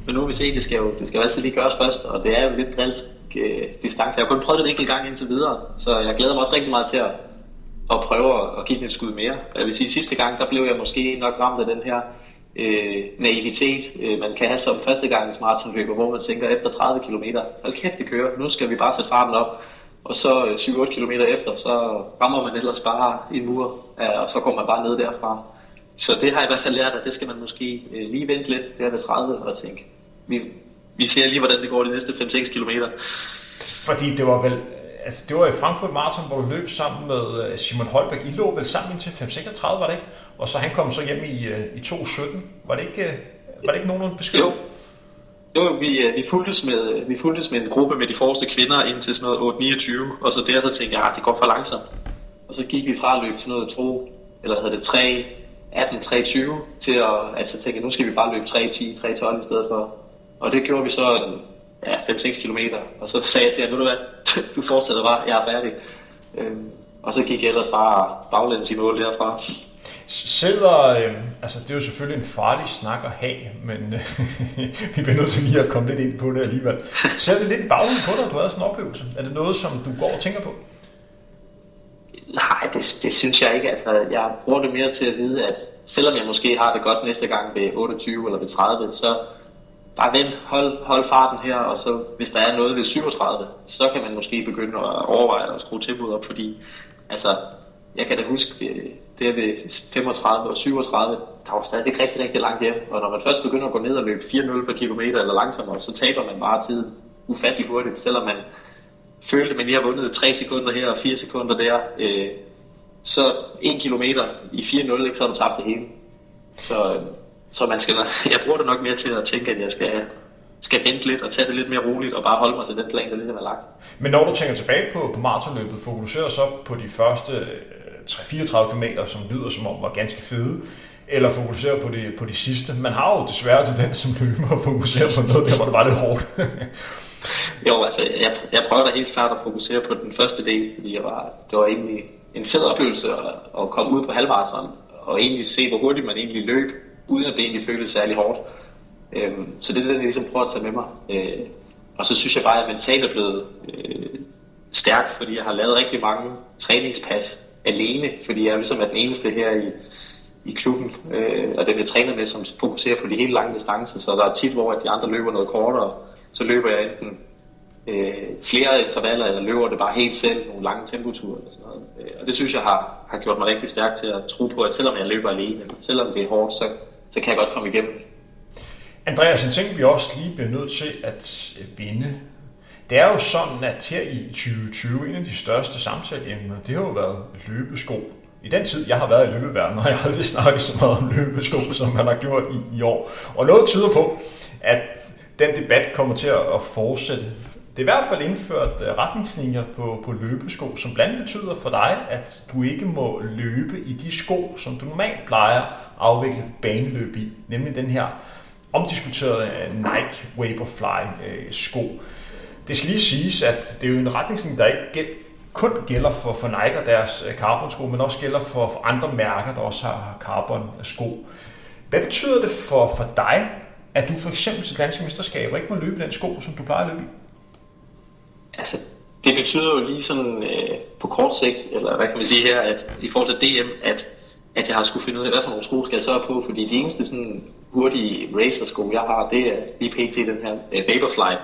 men nu vil vi se, det skal jo, det skal jo altid lige gøres først, og det er jo lidt drilsk øh, distance. Jeg har kun prøvet det en enkelt gang indtil videre, så jeg glæder mig også rigtig meget til at, og prøve at give den et skud mere. Jeg vil sige, sidste gang, der blev jeg måske nok ramt af den her øh, naivitet, øh, man kan have som første gangs maratonløber, hvor man tænker efter 30 km, hold kæft, det kører, nu skal vi bare sætte farten op. Og så øh, 7-8 km efter, så rammer man ellers bare en mur, øh, og så kommer man bare ned derfra. Så det har jeg i hvert fald lært, at det skal man måske øh, lige vente lidt, der ved 30, og tænke, vi, vi ser lige, hvordan det går de næste 5-6 km. Fordi det var vel altså, det var i Frankfurt Marathon, hvor du løb sammen med øh, Simon Holbæk. I lå vel sammen indtil 5.36, var det ikke? Og så han kom så hjem i, øh, i 2.17. Var det ikke, øh, var det ikke nogen besked? Jo. Jo, vi, vi, fuldtes med, vi fuldtes med en gruppe med de forreste kvinder indtil sådan noget 8-29, og så der så tænkte jeg, at det går for langsomt. Og så gik vi fra at løbe til noget 2, eller havde det 3, 18, 320 til at altså, tænke, at nu skal vi bare løbe 3, 10, 3, 12 i stedet for. Og det gjorde vi så ja, 5-6 km, og så sagde jeg til ham, du hvad, du fortsætter bare, jeg er færdig. Øhm, og så gik jeg ellers bare baglæns i mål derfra. Sidder, øh, altså det er jo selvfølgelig en farlig snak at have, men øh, vi bliver nødt til lige at komme lidt ind på det alligevel. Sætter det lidt baglæns på dig, at du havde sådan en oplevelse? Er det noget, som du går og tænker på? Nej, det, det synes jeg ikke. Altså, jeg bruger det mere til at vide, at selvom jeg måske har det godt næste gang ved 28 eller ved 30, så bare vent, hold, hold farten her, og så hvis der er noget ved 37, så kan man måske begynde at overveje at skrue tempoet op, fordi altså, jeg kan da huske, øh, det ved 35 og 37, der var stadig rigtig, rigtig langt hjem, og når man først begynder at gå ned og løbe 4-0 per kilometer eller langsommere, så taber man bare tid ufattelig hurtigt, selvom man følte, at man lige har vundet 3 sekunder her og 4 sekunder der, øh, så 1 kilometer i 4-0, ikke, så har du tabt det hele. Så øh, så man skal, jeg bruger det nok mere til at tænke, at jeg skal, skal vente lidt og tage det lidt mere roligt og bare holde mig til den plan, der ligesom er lagt. Men når du tænker tilbage på, på maratonløbet, fokuserer så på de første 34 km, som lyder som om var ganske fede, eller fokuserer på de, på de sidste. Man har jo desværre til den som løber at fokusere på noget der, hvor det var lidt hårdt. jo, altså jeg, jeg prøver da helt klart at fokusere på den første del, fordi jeg var, det var egentlig en fed oplevelse at, at komme ud på halvmarathon og egentlig se, hvor hurtigt man egentlig løb uden at det egentlig føles særlig hårdt. Øhm, så det er det, jeg ligesom prøver at tage med mig. Øh, og så synes jeg bare, at jeg mentalt er blevet øh, stærk, fordi jeg har lavet rigtig mange træningspas alene, fordi jeg er ligesom er den eneste her i, i klubben, øh, og dem jeg træner med, som fokuserer på de helt lange distancer, så der er tit, hvor de andre løber noget kortere, så løber jeg enten øh, flere intervaller, eller løber det bare helt selv, nogle lange tempoture eller sådan noget. Øh, og det synes jeg har, har gjort mig rigtig stærk til at tro på, at selvom jeg løber alene, eller selvom det er hårdt, så så kan jeg godt komme igennem. Andreas, en ting vi også lige bliver nødt til at øh, vinde, det er jo sådan, at her i 2020, en af de største samtaleemner, det har jo været løbesko. I den tid, jeg har været i løbeverdenen, har jeg aldrig snakket så meget om løbesko, som man har gjort i, i år. Og noget tyder på, at den debat kommer til at fortsætte. Det er i hvert fald indført øh, retningslinjer på, på løbesko, som blandt andet betyder for dig, at du ikke må løbe i de sko, som du normalt plejer afvikle baneløb i, nemlig den her omdiskuterede Nike Vaporfly øh, sko. Det skal lige siges, at det er jo en retningslinje, der ikke kun gælder for, for Nike og deres øh, carbon-sko, men også gælder for, for andre mærker, der også har carbon-sko. Hvad betyder det for, for dig, at du for eksempel til danske mesterskaber ikke må løbe den sko, som du plejer at løbe i? Altså, det betyder jo lige sådan øh, på kort sigt, eller hvad kan man sige her, at i forhold til DM, at, at jeg har skulle finde ud af, hvad for nogle sko skal jeg så på, fordi de eneste sådan hurtige racersko, jeg har, det er lige pt. den her øh, Vaporfly,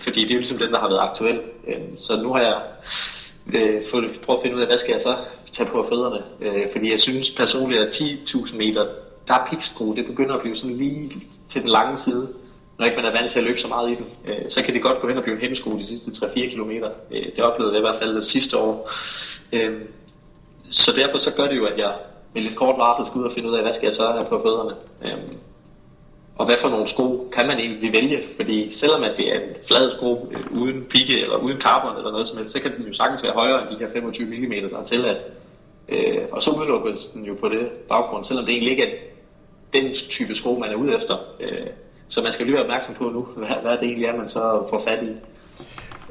fordi det er jo ligesom den, der har været aktuel. Øh, så nu har jeg øh, fået, prøvet at finde ud af, hvad skal jeg så tage på fødderne, øh, fordi jeg synes personligt, at 10.000 meter, der er piksko, det begynder at blive sådan lige til den lange side når ikke man er vant til at løbe så meget i den, øh, så kan det godt gå hen og blive en hemmesko de sidste 3-4 km. Øh, det oplevede jeg i hvert fald det sidste år. Øh, så derfor så gør det jo, at jeg med lidt kort varsel skal ud og finde ud af, hvad skal jeg så have på fødderne. Øh, og hvad for nogle sko kan man egentlig vælge? Fordi selvom at det er en flad sko øh, uden pigge eller uden carbon eller noget som helst, så kan den jo sagtens være højere end de her 25 mm, der er tilladt. Øh, og så udelukkes den jo på det baggrund, selvom det egentlig ikke er den type sko, man er ude efter. Øh, så man skal lige være opmærksom på nu, hvad, hvad det egentlig er, man så får fat i.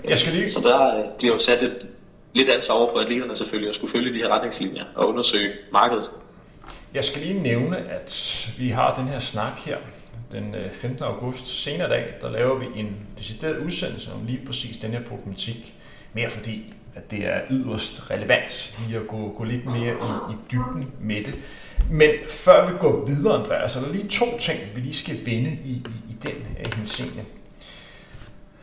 Jeg skal lige... Så der øh, bliver jo sat et, lidt ansvar over på atleterne selvfølgelig at skulle følge de her retningslinjer og undersøge markedet. Jeg skal lige nævne, at vi har den her snak her den øh, 15. August senere dag, der laver vi en decideret udsendelse om lige præcis den her problematik. Mere fordi, at det er yderst relevant lige at gå, gå lidt mere i, i dybden med det. Men før vi går videre, Andreas, så er der lige to ting, vi lige skal vende i, i, i den her henseende.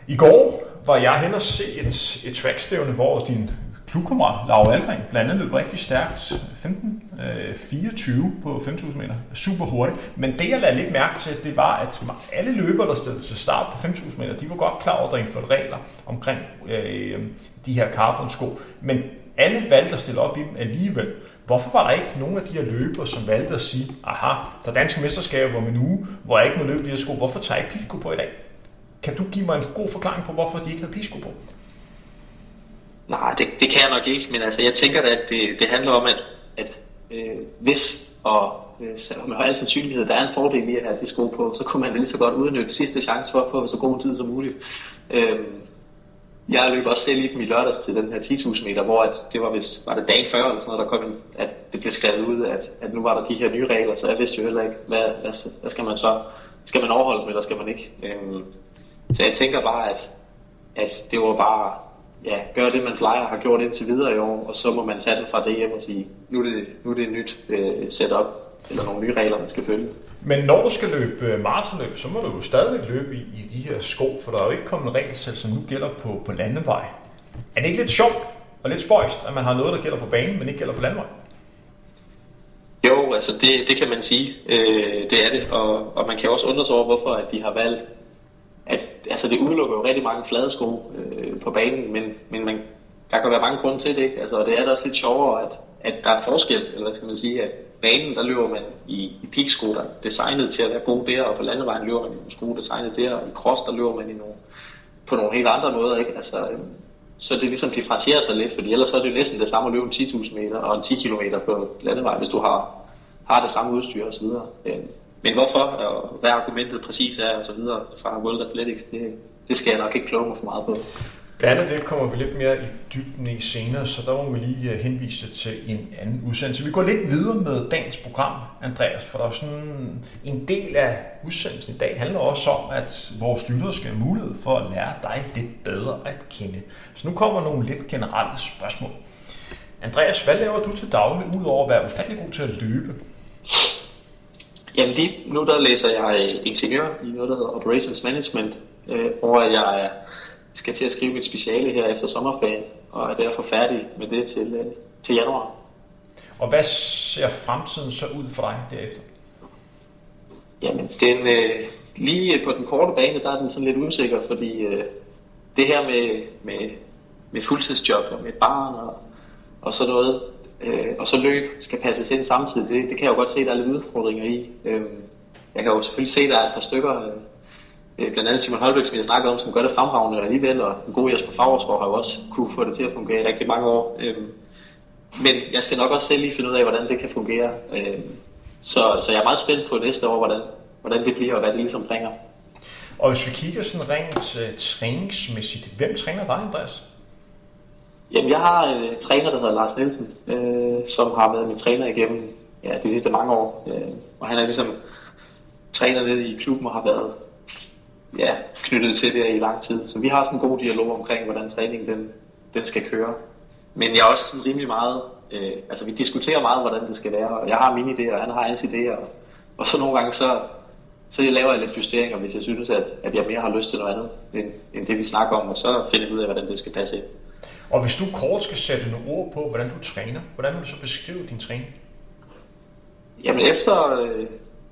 I går var jeg hen og se et, et trackstævne, hvor din klubkammerat Laura Aldring blandt andet løb rigtig stærkt. 15, øh, 24 på 5.000 meter. Super hurtigt. Men det jeg lagde lidt mærke til, det var, at alle løbere, der stod til start på 5.000 meter, de var godt klar over, at der indførte regler omkring øh, de her carbon-sko. Men alle valgte at stille op i dem alligevel. Hvorfor var der ikke nogen af de her løbere, som valgte at sige, aha, der er danske mesterskaber om en uge, hvor jeg ikke må løbe de her sko, hvorfor tager jeg ikke på i dag? Kan du give mig en god forklaring på, hvorfor de ikke havde pisko på? Nej, det, det kan jeg nok ikke, men altså, jeg tænker at det, det handler om, at, at øh, hvis og øh, med høj sandsynlighed, der er en fordel i at have de på, så kunne man lige så godt udnytte sidste chance for at få så god tid som muligt. Øh, jeg løb også selv i dem i lørdags til den her 10.000 meter, hvor at det var, hvis, var det dagen før eller sådan noget, der kom en, at det blev skrevet ud, at, at nu var der de her nye regler, så jeg vidste jo heller ikke, hvad, hvad, hvad skal man så, skal man overholde dem, eller skal man ikke? Øhm, så jeg tænker bare, at, at det var bare, ja, gøre det, man plejer har gjort indtil videre i år, og så må man tage den fra det hjem og sige, nu er det, nu er det et nyt øh, setup, eller nogle nye regler, man skal følge. Men når du skal løbe øh, maratonløb, så må du jo stadigvæk løbe i, i de her sko, for der er jo ikke kommet en regelsæt, som nu gælder på, på landevej. Er det ikke lidt sjovt og lidt spøjst, at man har noget, der gælder på banen, men ikke gælder på landevej? Jo, altså det, det kan man sige. Øh, det er det, og, og man kan også undre sig over, hvorfor at de har valgt, at altså det udelukker jo rigtig mange flade sko øh, på banen, men, men man, der kan være mange grunde til det. Ikke? Altså, det er da også lidt sjovere, at, at der er forskel, eller hvad skal man sige, at banen, der løber man i, i peaksko, der er designet til at være god der, og på landevejen løber man i nogle sko designet der, og i cross, der løber man i nogle, på nogle helt andre måder. Ikke? Altså, øh, så det ligesom differentierer sig lidt, fordi ellers så er det jo næsten det samme at løbe en 10.000 meter og en 10 km på landevej, hvis du har, har det samme udstyr osv. Men hvorfor, og hvad argumentet præcis er og så videre fra World Athletics, det, det skal jeg nok ikke kloge mig for meget på. Blandt det kommer vi lidt mere i dybden i senere, så der må vi lige øh, henvise til en anden udsendelse. Vi går lidt videre med dagens program, Andreas, for der er sådan en del af udsendelsen i dag handler også om, at vores lyttere skal have mulighed for at lære dig lidt bedre at kende. Så nu kommer nogle lidt generelle spørgsmål. Andreas, hvad laver du til daglig, udover at være ufattelig god til at løbe? Jamen lige nu der læser jeg ingeniør i noget, der hedder Operations Management, øh, hvor jeg er skal til at skrive mit speciale her efter sommerferien, og er derfor færdig med det til, øh, til januar. Og hvad ser fremtiden så ud for dig derefter? Jamen, den, øh, lige på den korte bane, der er den sådan lidt usikker, fordi øh, det her med, med, med fuldtidsjob og med barn og, og så noget, øh, og så løb skal passes ind samtidig, det, det kan jeg jo godt se, der er lidt udfordringer i. Øh, jeg kan jo selvfølgelig se, der er et par stykker, øh, øh blandt andet Simon Holbæk, som jeg snakker om, som gør det fremragende alligevel, og en god Jesper Favorsgaard har jo også kunne få det til at fungere i rigtig mange år. Øh, men jeg skal nok også selv lige finde ud af, hvordan det kan fungere. Øh, så, så jeg er meget spændt på næste år, hvordan, hvordan det bliver, og hvad det ligesom bringer. Og hvis vi kigger sådan rent uh, træningsmæssigt, hvem træner dig, Andreas? Jamen, jeg har øh, en træner, der hedder Lars Nielsen, øh, som har været min træner igennem ja, de sidste mange år. Øh, og han er ligesom træner nede i klubben og har været ja, knyttet til det i lang tid. Så vi har sådan en god dialog omkring, hvordan træningen den, den skal køre. Men jeg er også sådan rimelig meget, øh, altså vi diskuterer meget, hvordan det skal være, og jeg har mine idéer, og han har hans idéer, og, og så nogle gange så, så jeg laver jeg lidt justeringer, hvis jeg synes, at, at jeg mere har lyst til noget andet, end, end det vi snakker om, og så finder jeg ud af, hvordan det skal passe ind. Og hvis du kort skal sætte nogle ord på, hvordan du træner, hvordan vil du så beskrive din træning? Jamen efter, øh,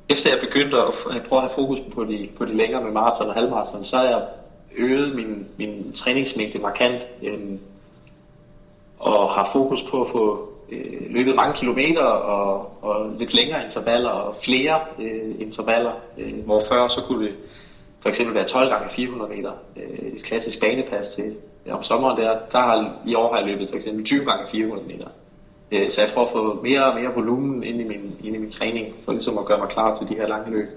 efter jeg begyndte at prøve at have fokus på de, på de længere med maraton og halvmaraton, så har jeg øget min, min træningsmængde markant. Øh, og har fokus på at få øh, løbet mange kilometer og, og lidt længere intervaller og flere øh, intervaller, øh, hvor før så kunne det for eksempel være 12 gange 400 meter, øh, et klassisk banepas til. Om sommeren der, der har, i år har jeg løbet for eksempel 20 gange 400 meter. Øh, så jeg prøver at få mere og mere volumen ind i min, ind i min træning, for ligesom at gøre mig klar til de her lange løb.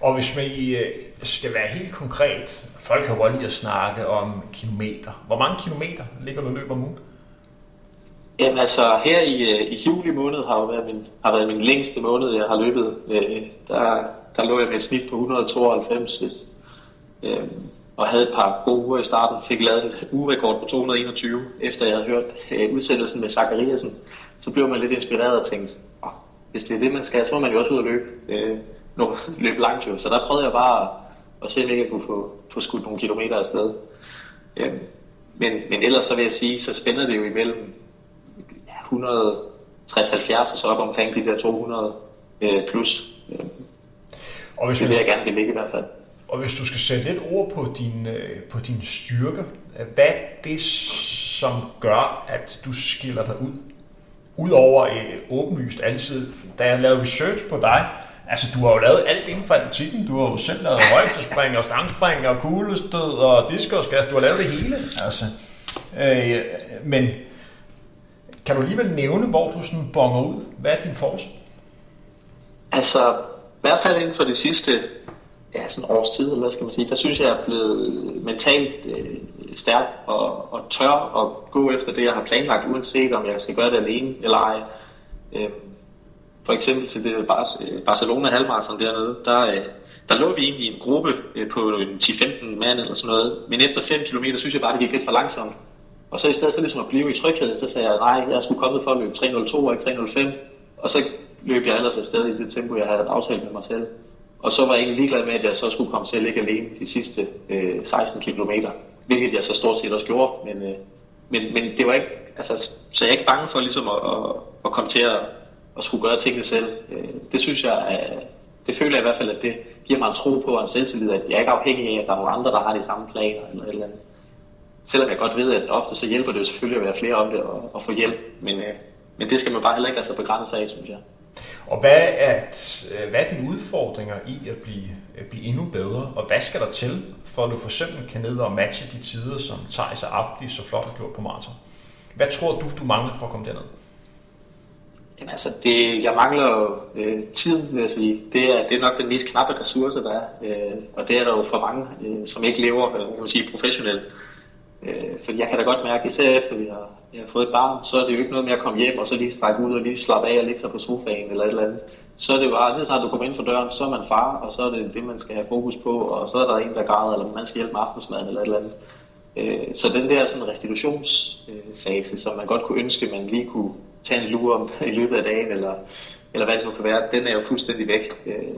Og hvis man øh, skal være helt konkret, folk kan jo lige at snakke om kilometer. Hvor mange kilometer ligger du løber nu? Jamen altså, her i, øh, i juli måned har jo været min, har været min længste måned, jeg har løbet. Øh, der, der lå jeg med et snit på 192, hvis, øh, og havde et par gode uger i starten. Fik lavet en ugerekord på 221, efter jeg havde hørt øh, udsendelsen med Zachariasen. Så blev man lidt inspireret og tænkte, oh, hvis det er det, man skal, så må man jo også ud og løbe. Øh, nu, løbe langt jo. Så der prøvede jeg bare at, at se, om jeg kunne få, få skudt nogle kilometer afsted. Øhm, men, men ellers så vil jeg sige, så spænder det jo imellem 160-70 og så op omkring de der 200 øh, plus. Øhm, og hvis det vil jeg gerne ligge i hvert fald. Og hvis du skal sætte lidt ord på din, øh, på din styrke, øh, hvad er det, som gør, at du skiller dig ud? Udover øh, åbenlyst altid, da jeg lavede research på dig, Altså, du har jo lavet alt inden for atletikken. Du har jo selv lavet højdespring og stangspring og kuglestød og diskoskast. Du har lavet det hele. Altså, øh, men kan du alligevel nævne, hvor du sådan bonger ud? Hvad er din force? Altså, i hvert fald inden for det sidste ja, sådan års tid, eller hvad skal man sige, der synes jeg, jeg er blevet mentalt øh, stærk og, og tør at gå efter det, jeg har planlagt, uanset om jeg skal gøre det alene eller ej. Øh, for eksempel til det øh, Barcelona halvmarathon dernede, der, øh, der lå vi egentlig i en gruppe øh, på 10-15 mand eller sådan noget, men efter 5 km synes jeg bare, det gik lidt for langsomt. Og så i stedet for ligesom at blive i tryghed, så sagde jeg, nej, jeg skulle komme for at løbe 3.02 og ikke 3.05, og så løb jeg ellers afsted i det tempo, jeg havde aftalt med mig selv. Og så var jeg egentlig ligeglad med, at jeg så skulle komme til at ligge alene de sidste øh, 16 km, hvilket jeg så stort set også gjorde, men, øh, men, men det var ikke, altså, så jeg er ikke bange for ligesom at, at, at komme til at at skulle gøre tingene selv. Øh, det synes jeg, at, det føler jeg i hvert fald, at det giver mig en tro på og en selvtillid, at jeg er ikke afhængig af, at der er nogle andre, der har de samme planer eller et eller andet. Selvom jeg godt ved, at ofte så hjælper det jo selvfølgelig at være flere om det og, og få hjælp, men, øh, men det skal man bare heller ikke lade sig begrænse af, synes jeg. Og hvad er, øh, hvad er dine udfordringer i at blive, at blive endnu bedre, og hvad skal der til, for at du for eksempel kan ned og matche de tider, som Thijs og Abdi så flot har gjort på maraton? Hvad tror du, du mangler for at komme derned? Jamen altså, det, jeg mangler jo øh, tid, vil jeg sige. Det er, det er nok den mest knappe ressource, der er. Øh, og det er der jo for mange, øh, som ikke lever øh, kan man sige, professionelt. Øh, fordi jeg kan da godt mærke, især efter vi har, jeg har fået et barn, så er det jo ikke noget med at komme hjem og så lige strække ud og lige slappe af og ligge sig på sofaen eller et eller andet. Så er det bare, det snart du kommer ind for døren, så er man far, og så er det det, man skal have fokus på, og så er der en, der græder, eller man skal hjælpe med aftensmaden eller et eller andet. Øh, så den der sådan restitutionsfase, som man godt kunne ønske, man lige kunne tage en lur om i løbet af dagen, eller, eller hvad det nu kan være, den er jo fuldstændig væk. Øh,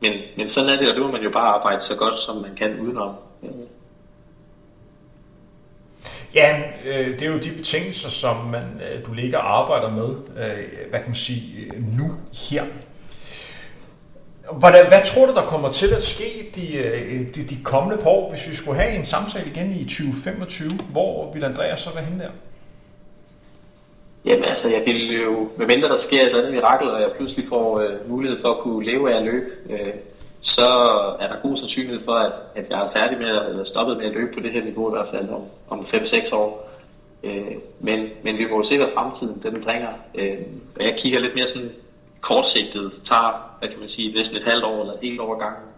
men, men sådan er det, og det må man jo bare arbejde så godt, som man kan udenom. Øh. Ja, øh, det er jo de betingelser, som man, øh, du ligger og arbejder med, øh, hvad kan man sige, øh, nu her. Hvordan, hvad tror du, der kommer til at ske de, øh, de, de kommende par år, hvis vi skulle have en samtale igen i 2025? Hvor vil Andreas så være henne der? Jamen altså, jeg vil jo, medmindre der sker et eller andet mirakel, og jeg pludselig får øh, mulighed for at kunne leve af at løbe, øh, så er der god sandsynlighed for, at, at jeg er færdig med, eller stoppet med at løbe på det her niveau i hvert fald om, om 5-6 år. Øh, men, men vi må jo se, hvad fremtiden den bringer. Øh, og jeg kigger lidt mere sådan kortsigtet, tager, hvad kan man sige, næsten et halvt år eller et helt år gangen.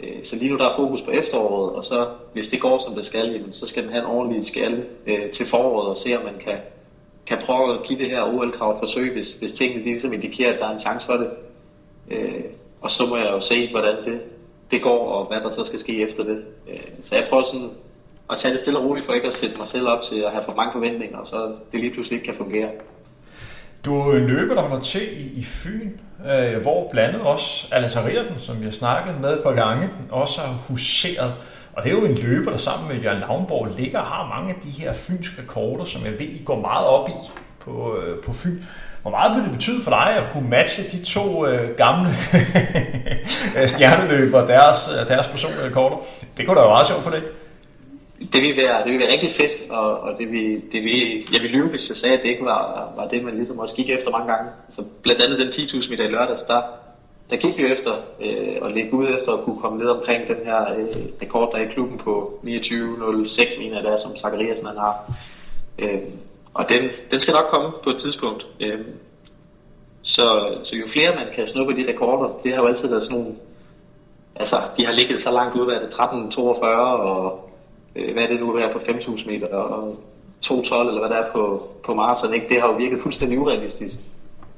Øh, så lige nu der er fokus på efteråret, og så hvis det går som det skal, jamen, så skal den have en ordentlig skalle øh, til foråret og se, om man kan, kan prøve at give det her OL-krav et forsøg, hvis, hvis tingene ligesom indikerer, at der er en chance for det. Øh, og så må jeg jo se, hvordan det, det går, og hvad der så skal ske efter det. Øh, så jeg prøver sådan at tage det stille og roligt, for ikke at sætte mig selv op til at have for mange forventninger, og så det lige pludselig ikke kan fungere. Du løber, der var til i, i Fyn, øh, hvor blandet også Allan Ariasen, som vi har snakket med et par gange, også har huseret. Og det er jo en løber, der sammen med Jørgen Lavnborg ligger og har mange af de her fynske rekorder, som jeg ved, I går meget op i på, øh, på Fyn. Hvor meget vil det betyde for dig at kunne matche de to øh, gamle øh, stjerneløbere, deres, øh, deres personlige rekorder? Det kunne da være meget sjovt på det. Det vil være, det vil være rigtig fedt, og, og det vil, det vil, jeg vil lyve, hvis jeg sagde, at det ikke var, var det, man ligesom også gik efter mange gange. Altså, blandt andet den 10.000 meter i lørdags, der, der gik vi efter øh, og ligge ud efter at kunne komme ned omkring den her øh, rekord, der er i klubben på 29.06, mener jeg det er, som Zachariasen han har. Øh, og den, den skal nok komme på et tidspunkt. Øhm, så, så jo flere man kan snuppe de rekorder, det har jo altid været sådan nogle, altså de har ligget så langt ud, hvad er det, 13.42 og øh, hvad er det nu er på 5.000 meter og 2.12 eller hvad der er på, på maraton, ikke? det har jo virket fuldstændig urealistisk.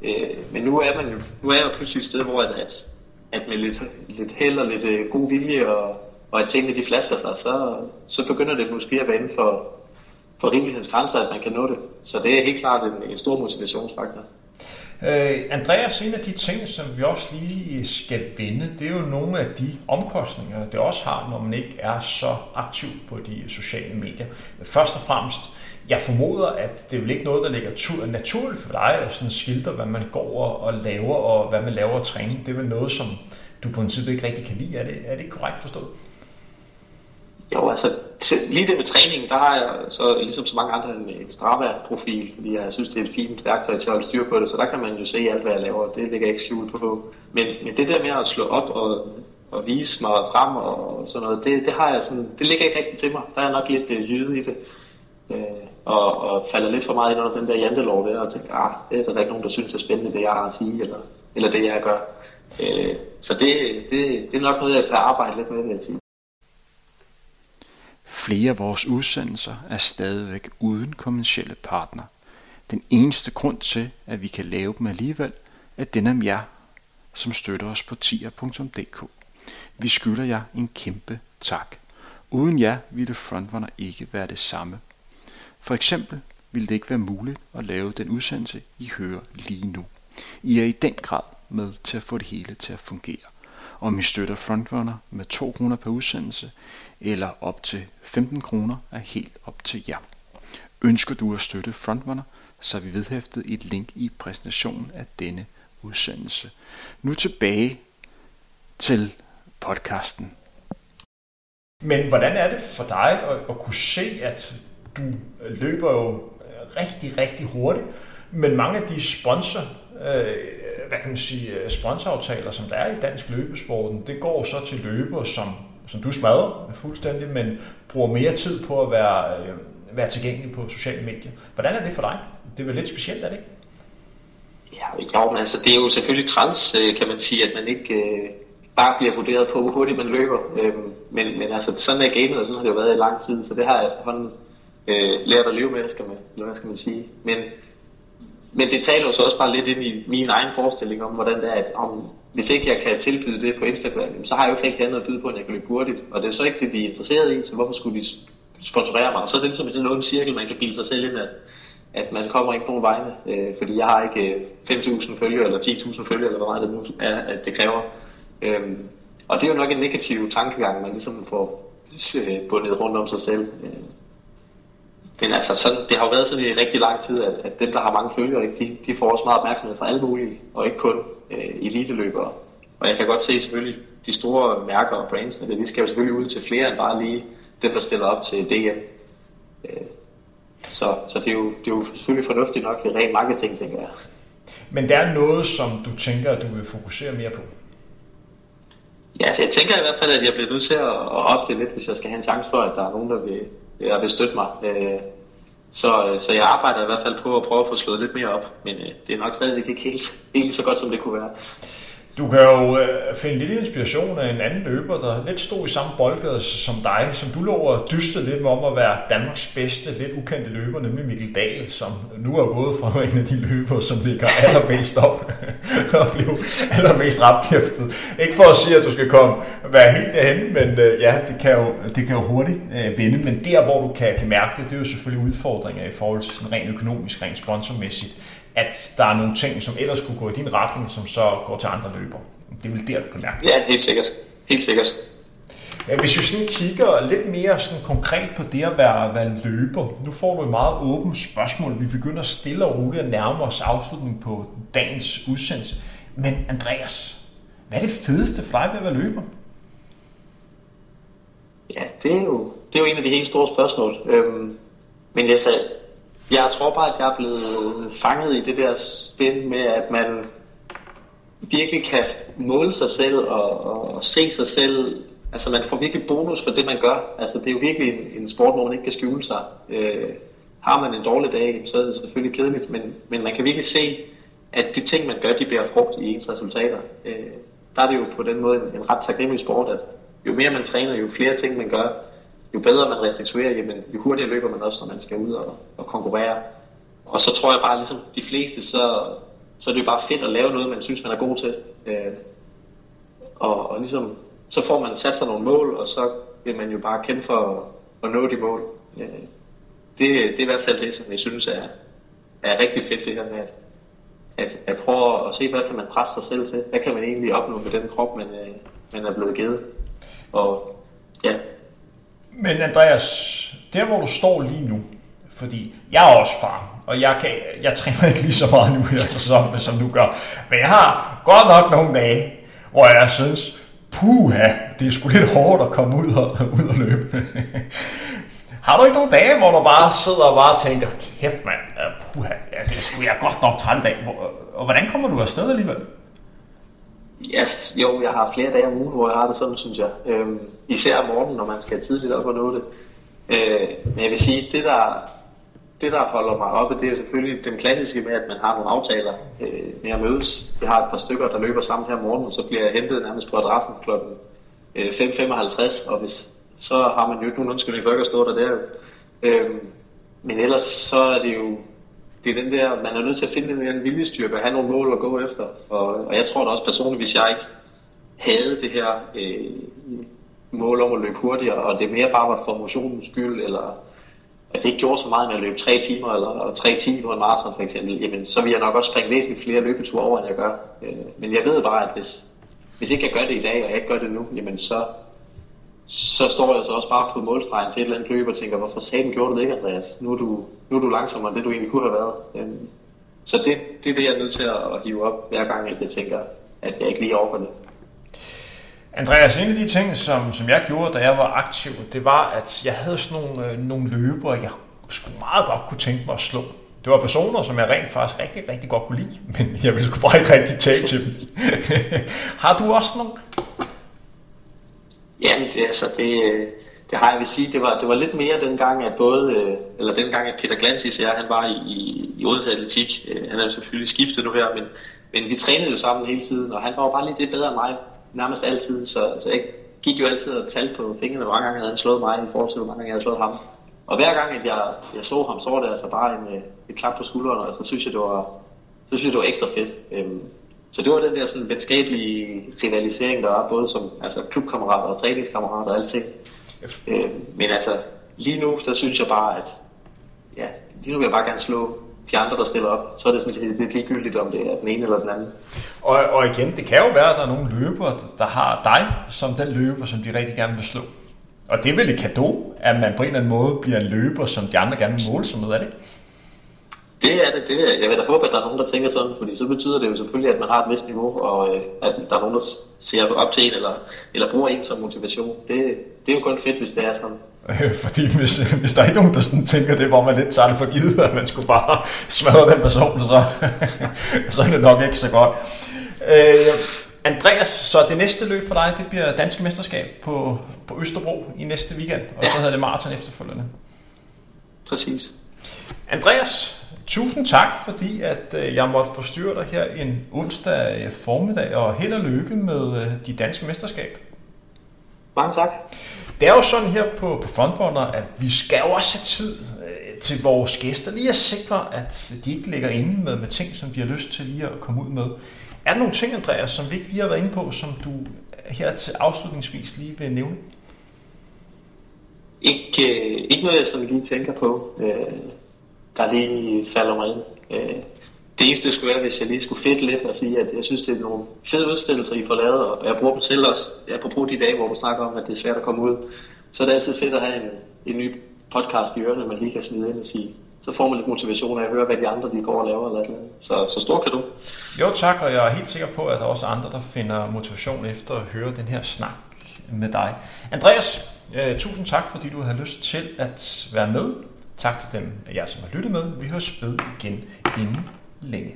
Øh, men nu er man jo, nu er jeg jo pludselig et sted, hvor at, at med lidt, lidt held og lidt øh, god vilje og, og at tingene de flasker sig, så, så begynder det måske at være inden for, for rimelighedens grænser, at man kan nå det. Så det er helt klart en, en stor motivationsfaktor. Øh, Andreas, en af de ting, som vi også lige øh, skal vende, det er jo nogle af de omkostninger, det også har, når man ikke er så aktiv på de øh, sociale medier. Først og fremmest, jeg formoder, at det er vel ikke noget, der ligger naturligt for dig at sådan skildre, hvad man går og laver, og hvad man laver og træner. Det er vel noget, som du på princippet ikke rigtig kan lide. Er det, er det korrekt forstået? Jo, altså lige det med træningen, der har jeg så ligesom så mange andre en, en Strava-profil, fordi jeg synes, det er et fint værktøj til at holde styr på det, så der kan man jo se alt, hvad jeg laver, det ligger ikke skjult på. Men, men det der med at slå op og, og vise mig frem og sådan noget, det, det har jeg sådan, det ligger ikke rigtig til mig. Der er nok lidt uh, jyde i det. øh, og, og falder lidt for meget ind under den der jantelov der, og tænker, ah, det er der ikke nogen, der synes er spændende, det jeg har at sige, eller, eller det jeg gør. Øh, så det, det, det er nok noget, jeg kan arbejde lidt med, vil jeg sige. Flere af vores udsendelser er stadigvæk uden kommersielle partner. Den eneste grund til, at vi kan lave dem alligevel, er den af jer, som støtter os på tier.dk. Vi skylder jer en kæmpe tak. Uden jer ville Frontrunner ikke være det samme. For eksempel ville det ikke være muligt at lave den udsendelse, I hører lige nu. I er i den grad med til at få det hele til at fungere. Om I støtter Frontrunner med 2 kroner per udsendelse, eller op til 15 kroner er helt op til jer. Ønsker du at støtte Frontrunner, så er vi vedhæftet et link i præsentationen af denne udsendelse. Nu tilbage til podcasten. Men hvordan er det for dig at, at kunne se, at du løber jo rigtig, rigtig hurtigt, men mange af de sponsor, øh, hvad kan man sige, øh, sponsoraftaler, som der er i dansk løbesporten, det går så til løbere, som som du smadrer fuldstændig, men bruger mere tid på at være, øh, være tilgængelig på sociale medier. Hvordan er det for dig? Det er vel lidt specielt, er det ikke? Ja, jo, men altså, det er jo selvfølgelig træls, øh, kan man sige, at man ikke øh, bare bliver vurderet på, hvor hurtigt man løber. Øh, men, men altså, sådan er gamet, og sådan har det jo været i lang tid, så det har jeg efterhånden øh, lært at leve med, skal man, eller hvad skal man sige. Men, men det taler jo så også bare lidt ind i min egen forestilling om, hvordan det er, at om hvis ikke jeg kan tilbyde det på Instagram, så har jeg jo ikke rigtig andet at byde på, end jeg kan løbe hurtigt. Og det er så ikke det, de er interesseret i, så hvorfor skulle de sponsorere mig? Og så er det ligesom sådan en cirkel, man kan bilde sig selv ind, at, at man kommer ikke nogen vegne, øh, fordi jeg har ikke øh, 5.000 følgere, eller 10.000 følgere, eller hvor meget det nu er, at det kræver. Øhm, og det er jo nok en negativ tankegang, man ligesom får øh, bundet rundt om sig selv. Øh. Men altså, sådan, det har jo været sådan i rigtig lang tid, at, at dem, der har mange følgere, de, de får også meget opmærksomhed fra alle mulige, og ikke kun øh, eliteløbere. og jeg kan godt se selvfølgelig, de store mærker og brands, de skal jo selvfølgelig ud til flere end bare lige dem, der stiller op til DM. Øh, så, så det, er jo, det er jo selvfølgelig fornuftigt nok i ren marketing, tænker jeg. Men der er noget, som du tænker, at du vil fokusere mere på? Ja, altså jeg tænker i hvert fald, at jeg bliver nødt til at, at op det lidt, hvis jeg skal have en chance for, at der er nogen, der vil, der vil støtte mig. Øh, så, øh, så jeg arbejder i hvert fald på at prøve at få slået lidt mere op, men øh, det er nok stadigvæk ikke helt, helt så godt, som det kunne være. Du kan jo øh, finde lidt inspiration af en anden løber, der lidt stod i samme boldgade som dig, som du lå og dystede lidt om at være Danmarks bedste, lidt ukendte løber, nemlig Mikkel Dahl, som nu er gået fra en af de løber, som ligger allermest op og blev allermest rapkæftet. Ikke for at sige, at du skal komme være helt derhen, men øh, ja, det kan jo, det kan jo hurtigt øh, vende. Men der, hvor du kan, kan mærke det, det er jo selvfølgelig udfordringer i forhold til sådan rent økonomisk, rent sponsormæssigt at der er nogle ting, som ellers kunne gå i din retning, som så går til andre løber. Det er vel der, du kan mærke Ja, helt sikkert. Helt sikkert. Hvis vi sådan kigger lidt mere sådan konkret på det at være, være løber, nu får du et meget åbent spørgsmål. Vi begynder stille og roligt at nærme os afslutningen på dagens udsendelse. Men Andreas, hvad er det fedeste for dig ved at være løber? Ja, det er jo, det er jo en af de helt store spørgsmål. Øhm, men jeg, sagde, jeg tror bare, at jeg er blevet fanget i det der spil med, at man virkelig kan måle sig selv og, og se sig selv. Altså man får virkelig bonus for det, man gør. Altså det er jo virkelig en, en sport, hvor man ikke kan skjule sig. Øh, har man en dårlig dag, så er det selvfølgelig kedeligt, men, men man kan virkelig se, at de ting, man gør, de bærer frugt i ens resultater. Øh, der er det jo på den måde en, en ret taknemmelig sport, at jo mere man træner, jo flere ting man gør, jo bedre man restituerer, jamen, jo hurtigere løber man også, når man skal ud og, og konkurrere. Og så tror jeg bare, ligesom de fleste, så, så er det jo bare fedt at lave noget, man synes, man er god til. Øh, og, og ligesom, så får man sat sig nogle mål, og så vil man jo bare kæmpe for at, at nå de mål. Øh, det, det er i hvert fald det, som jeg synes er, er rigtig fedt, det her med at, at, at prøve at se, hvad kan man presse sig selv til? Hvad kan man egentlig opnå med den krop, man, øh, man er blevet givet? Og ja, men Andreas, der hvor du står lige nu, fordi jeg er også far, og jeg, kan, jeg træner ikke lige så meget nu her sæson, som du gør. Men jeg har godt nok nogle dage, hvor jeg synes, puha, det er sgu lidt hårdt at komme ud og, ud og løbe. har du ikke nogle dage, hvor du bare sidder og bare tænker, kæft mand, puha, det er sgu jeg godt nok træt af. Og hvordan kommer du afsted alligevel? Yes, jo, jeg har flere dage om ugen, hvor jeg har det sådan, synes jeg. Øhm, især om morgenen, når man skal tidligt op og nå det. Øh, men jeg vil sige, det der, det der holder mig oppe, det er selvfølgelig den klassiske med, at man har nogle aftaler øh, med at mødes. Jeg har et par stykker, der løber sammen her om morgenen, og så bliver jeg hentet nærmest på adressen kl. 5.55, øh, og hvis, så har man jo ikke nogen undskyldning for at stå der der. Øh, men ellers så er det jo det er den der, man er nødt til at finde den der viljestyrke og have nogle mål at gå efter. Og, og jeg tror da også personligt, hvis jeg ikke havde det her øh, mål om at løbe hurtigere, og det mere bare var for motionens skyld, eller at det ikke gjorde så meget med at løbe 3 timer, eller 3 timer på en maraton for eksempel, jamen, så vil jeg nok også springe væsentligt flere løbeture over, end jeg gør. Øh, men jeg ved bare, at hvis, hvis ikke jeg gør det i dag, og jeg ikke gør det nu, jamen så, så står jeg så også bare på målstregen til et eller andet løb og tænker, hvorfor satan gjorde du det ikke, Andreas? Nu er du, nu er du langsommere, end det du egentlig kunne have været. Øhm, så det, det er det, jeg er nødt til at hive op hver gang, at jeg tænker, at jeg ikke lige overgår det. Andreas, en af de ting, som, som jeg gjorde, da jeg var aktiv, det var, at jeg havde sådan nogle, øh, nogle løbere, jeg skulle meget godt kunne tænke mig at slå. Det var personer, som jeg rent faktisk rigtig, rigtig godt kunne lide, men jeg ville bare ikke rigtig tage til dem. har du også nogle Jamen, det, altså, det, øh, det har jeg vil sige, det var, det var lidt mere dengang, at både, øh, eller dengang, at Peter Glantis og jeg, han var i, i, i Odense Atletik. Øh, han er jo selvfølgelig skiftet nu her, men, men vi trænede jo sammen hele tiden, og han var jo bare lidt lidt bedre end mig, nærmest altid, så, så jeg gik jo altid og talte på fingrene, hvor mange gange havde han slået mig, i forhold til hvor mange gange jeg havde slået ham. Og hver gang, at jeg, jeg så ham, så var det altså bare en, et klap på skulderen, og så synes jeg, det var, så synes jeg, det var ekstra fedt. Øhm, så det var den der sådan venskabelige rivalisering, der var både som altså, klubkammerater og træningskammerater og alting. Øh, men altså, lige nu, der synes jeg bare, at ja, lige nu vil jeg bare gerne slå de andre, der stiller op. Så er det sådan lidt ligegyldigt, om det er den ene eller den anden. Og, og igen, det kan jo være, at der er nogle løbere, der har dig som den løber, som de rigtig gerne vil slå. Og det er vel et kado, at man på en eller anden måde bliver en løber, som de andre gerne vil måle sig med, er det Det er det. det er, jeg vil da håbe, at der er nogen, der tænker sådan, fordi så betyder det jo selvfølgelig, at man har et vist niveau, og øh, at der er nogen, der ser op til en, eller, eller bruger en som motivation. Det, det er jo kun fedt, hvis det er sådan. Fordi hvis, hvis der er ikke nogen, der sådan tænker det, hvor man lidt tager det for givet, at man skulle bare smadre den person, så, så er det nok ikke så godt. Øh, Andreas, så det næste løb for dig, det bliver danske mesterskab på, på Østerbro i næste weekend, og ja. så hedder det maraton efterfølgende. Præcis. Andreas, tusind tak, fordi at øh, jeg måtte forstyrre dig her en onsdag formiddag, og held og lykke med øh, de danske mesterskab. Mange tak. Det er jo sådan her på, på Frontrunner, at vi skal jo også have tid øh, til vores gæster, lige at sikre, at de ikke ligger inde med, med ting, som de har lyst til lige at komme ud med. Er der nogle ting, Andreas, som vi ikke lige har været inde på, som du her til afslutningsvis lige vil nævne? Ikke, øh, ikke noget, jeg sådan lige tænker på, øh, der lige falder mig ind. Øh, det eneste skulle være, hvis jeg lige skulle fedt lidt og sige, at jeg synes, det er nogle fede udstillelser, I får lavet, og jeg bruger dem selv også. Jeg på de dage, hvor du snakker om, at det er svært at komme ud. Så er det altid fedt at have en, en ny podcast i ørerne, man lige kan smide ind og sige, så får man lidt motivation af at høre, hvad de andre de går og laver. Eller eller så, så stor kan du. Jo tak, og jeg er helt sikker på, at der er også andre, der finder motivation efter at høre den her snak med dig. Andreas, øh, tusind tak, fordi du har lyst til at være med. Tak til dem af jer, som har lyttet med. Vi høres ved igen inden længe.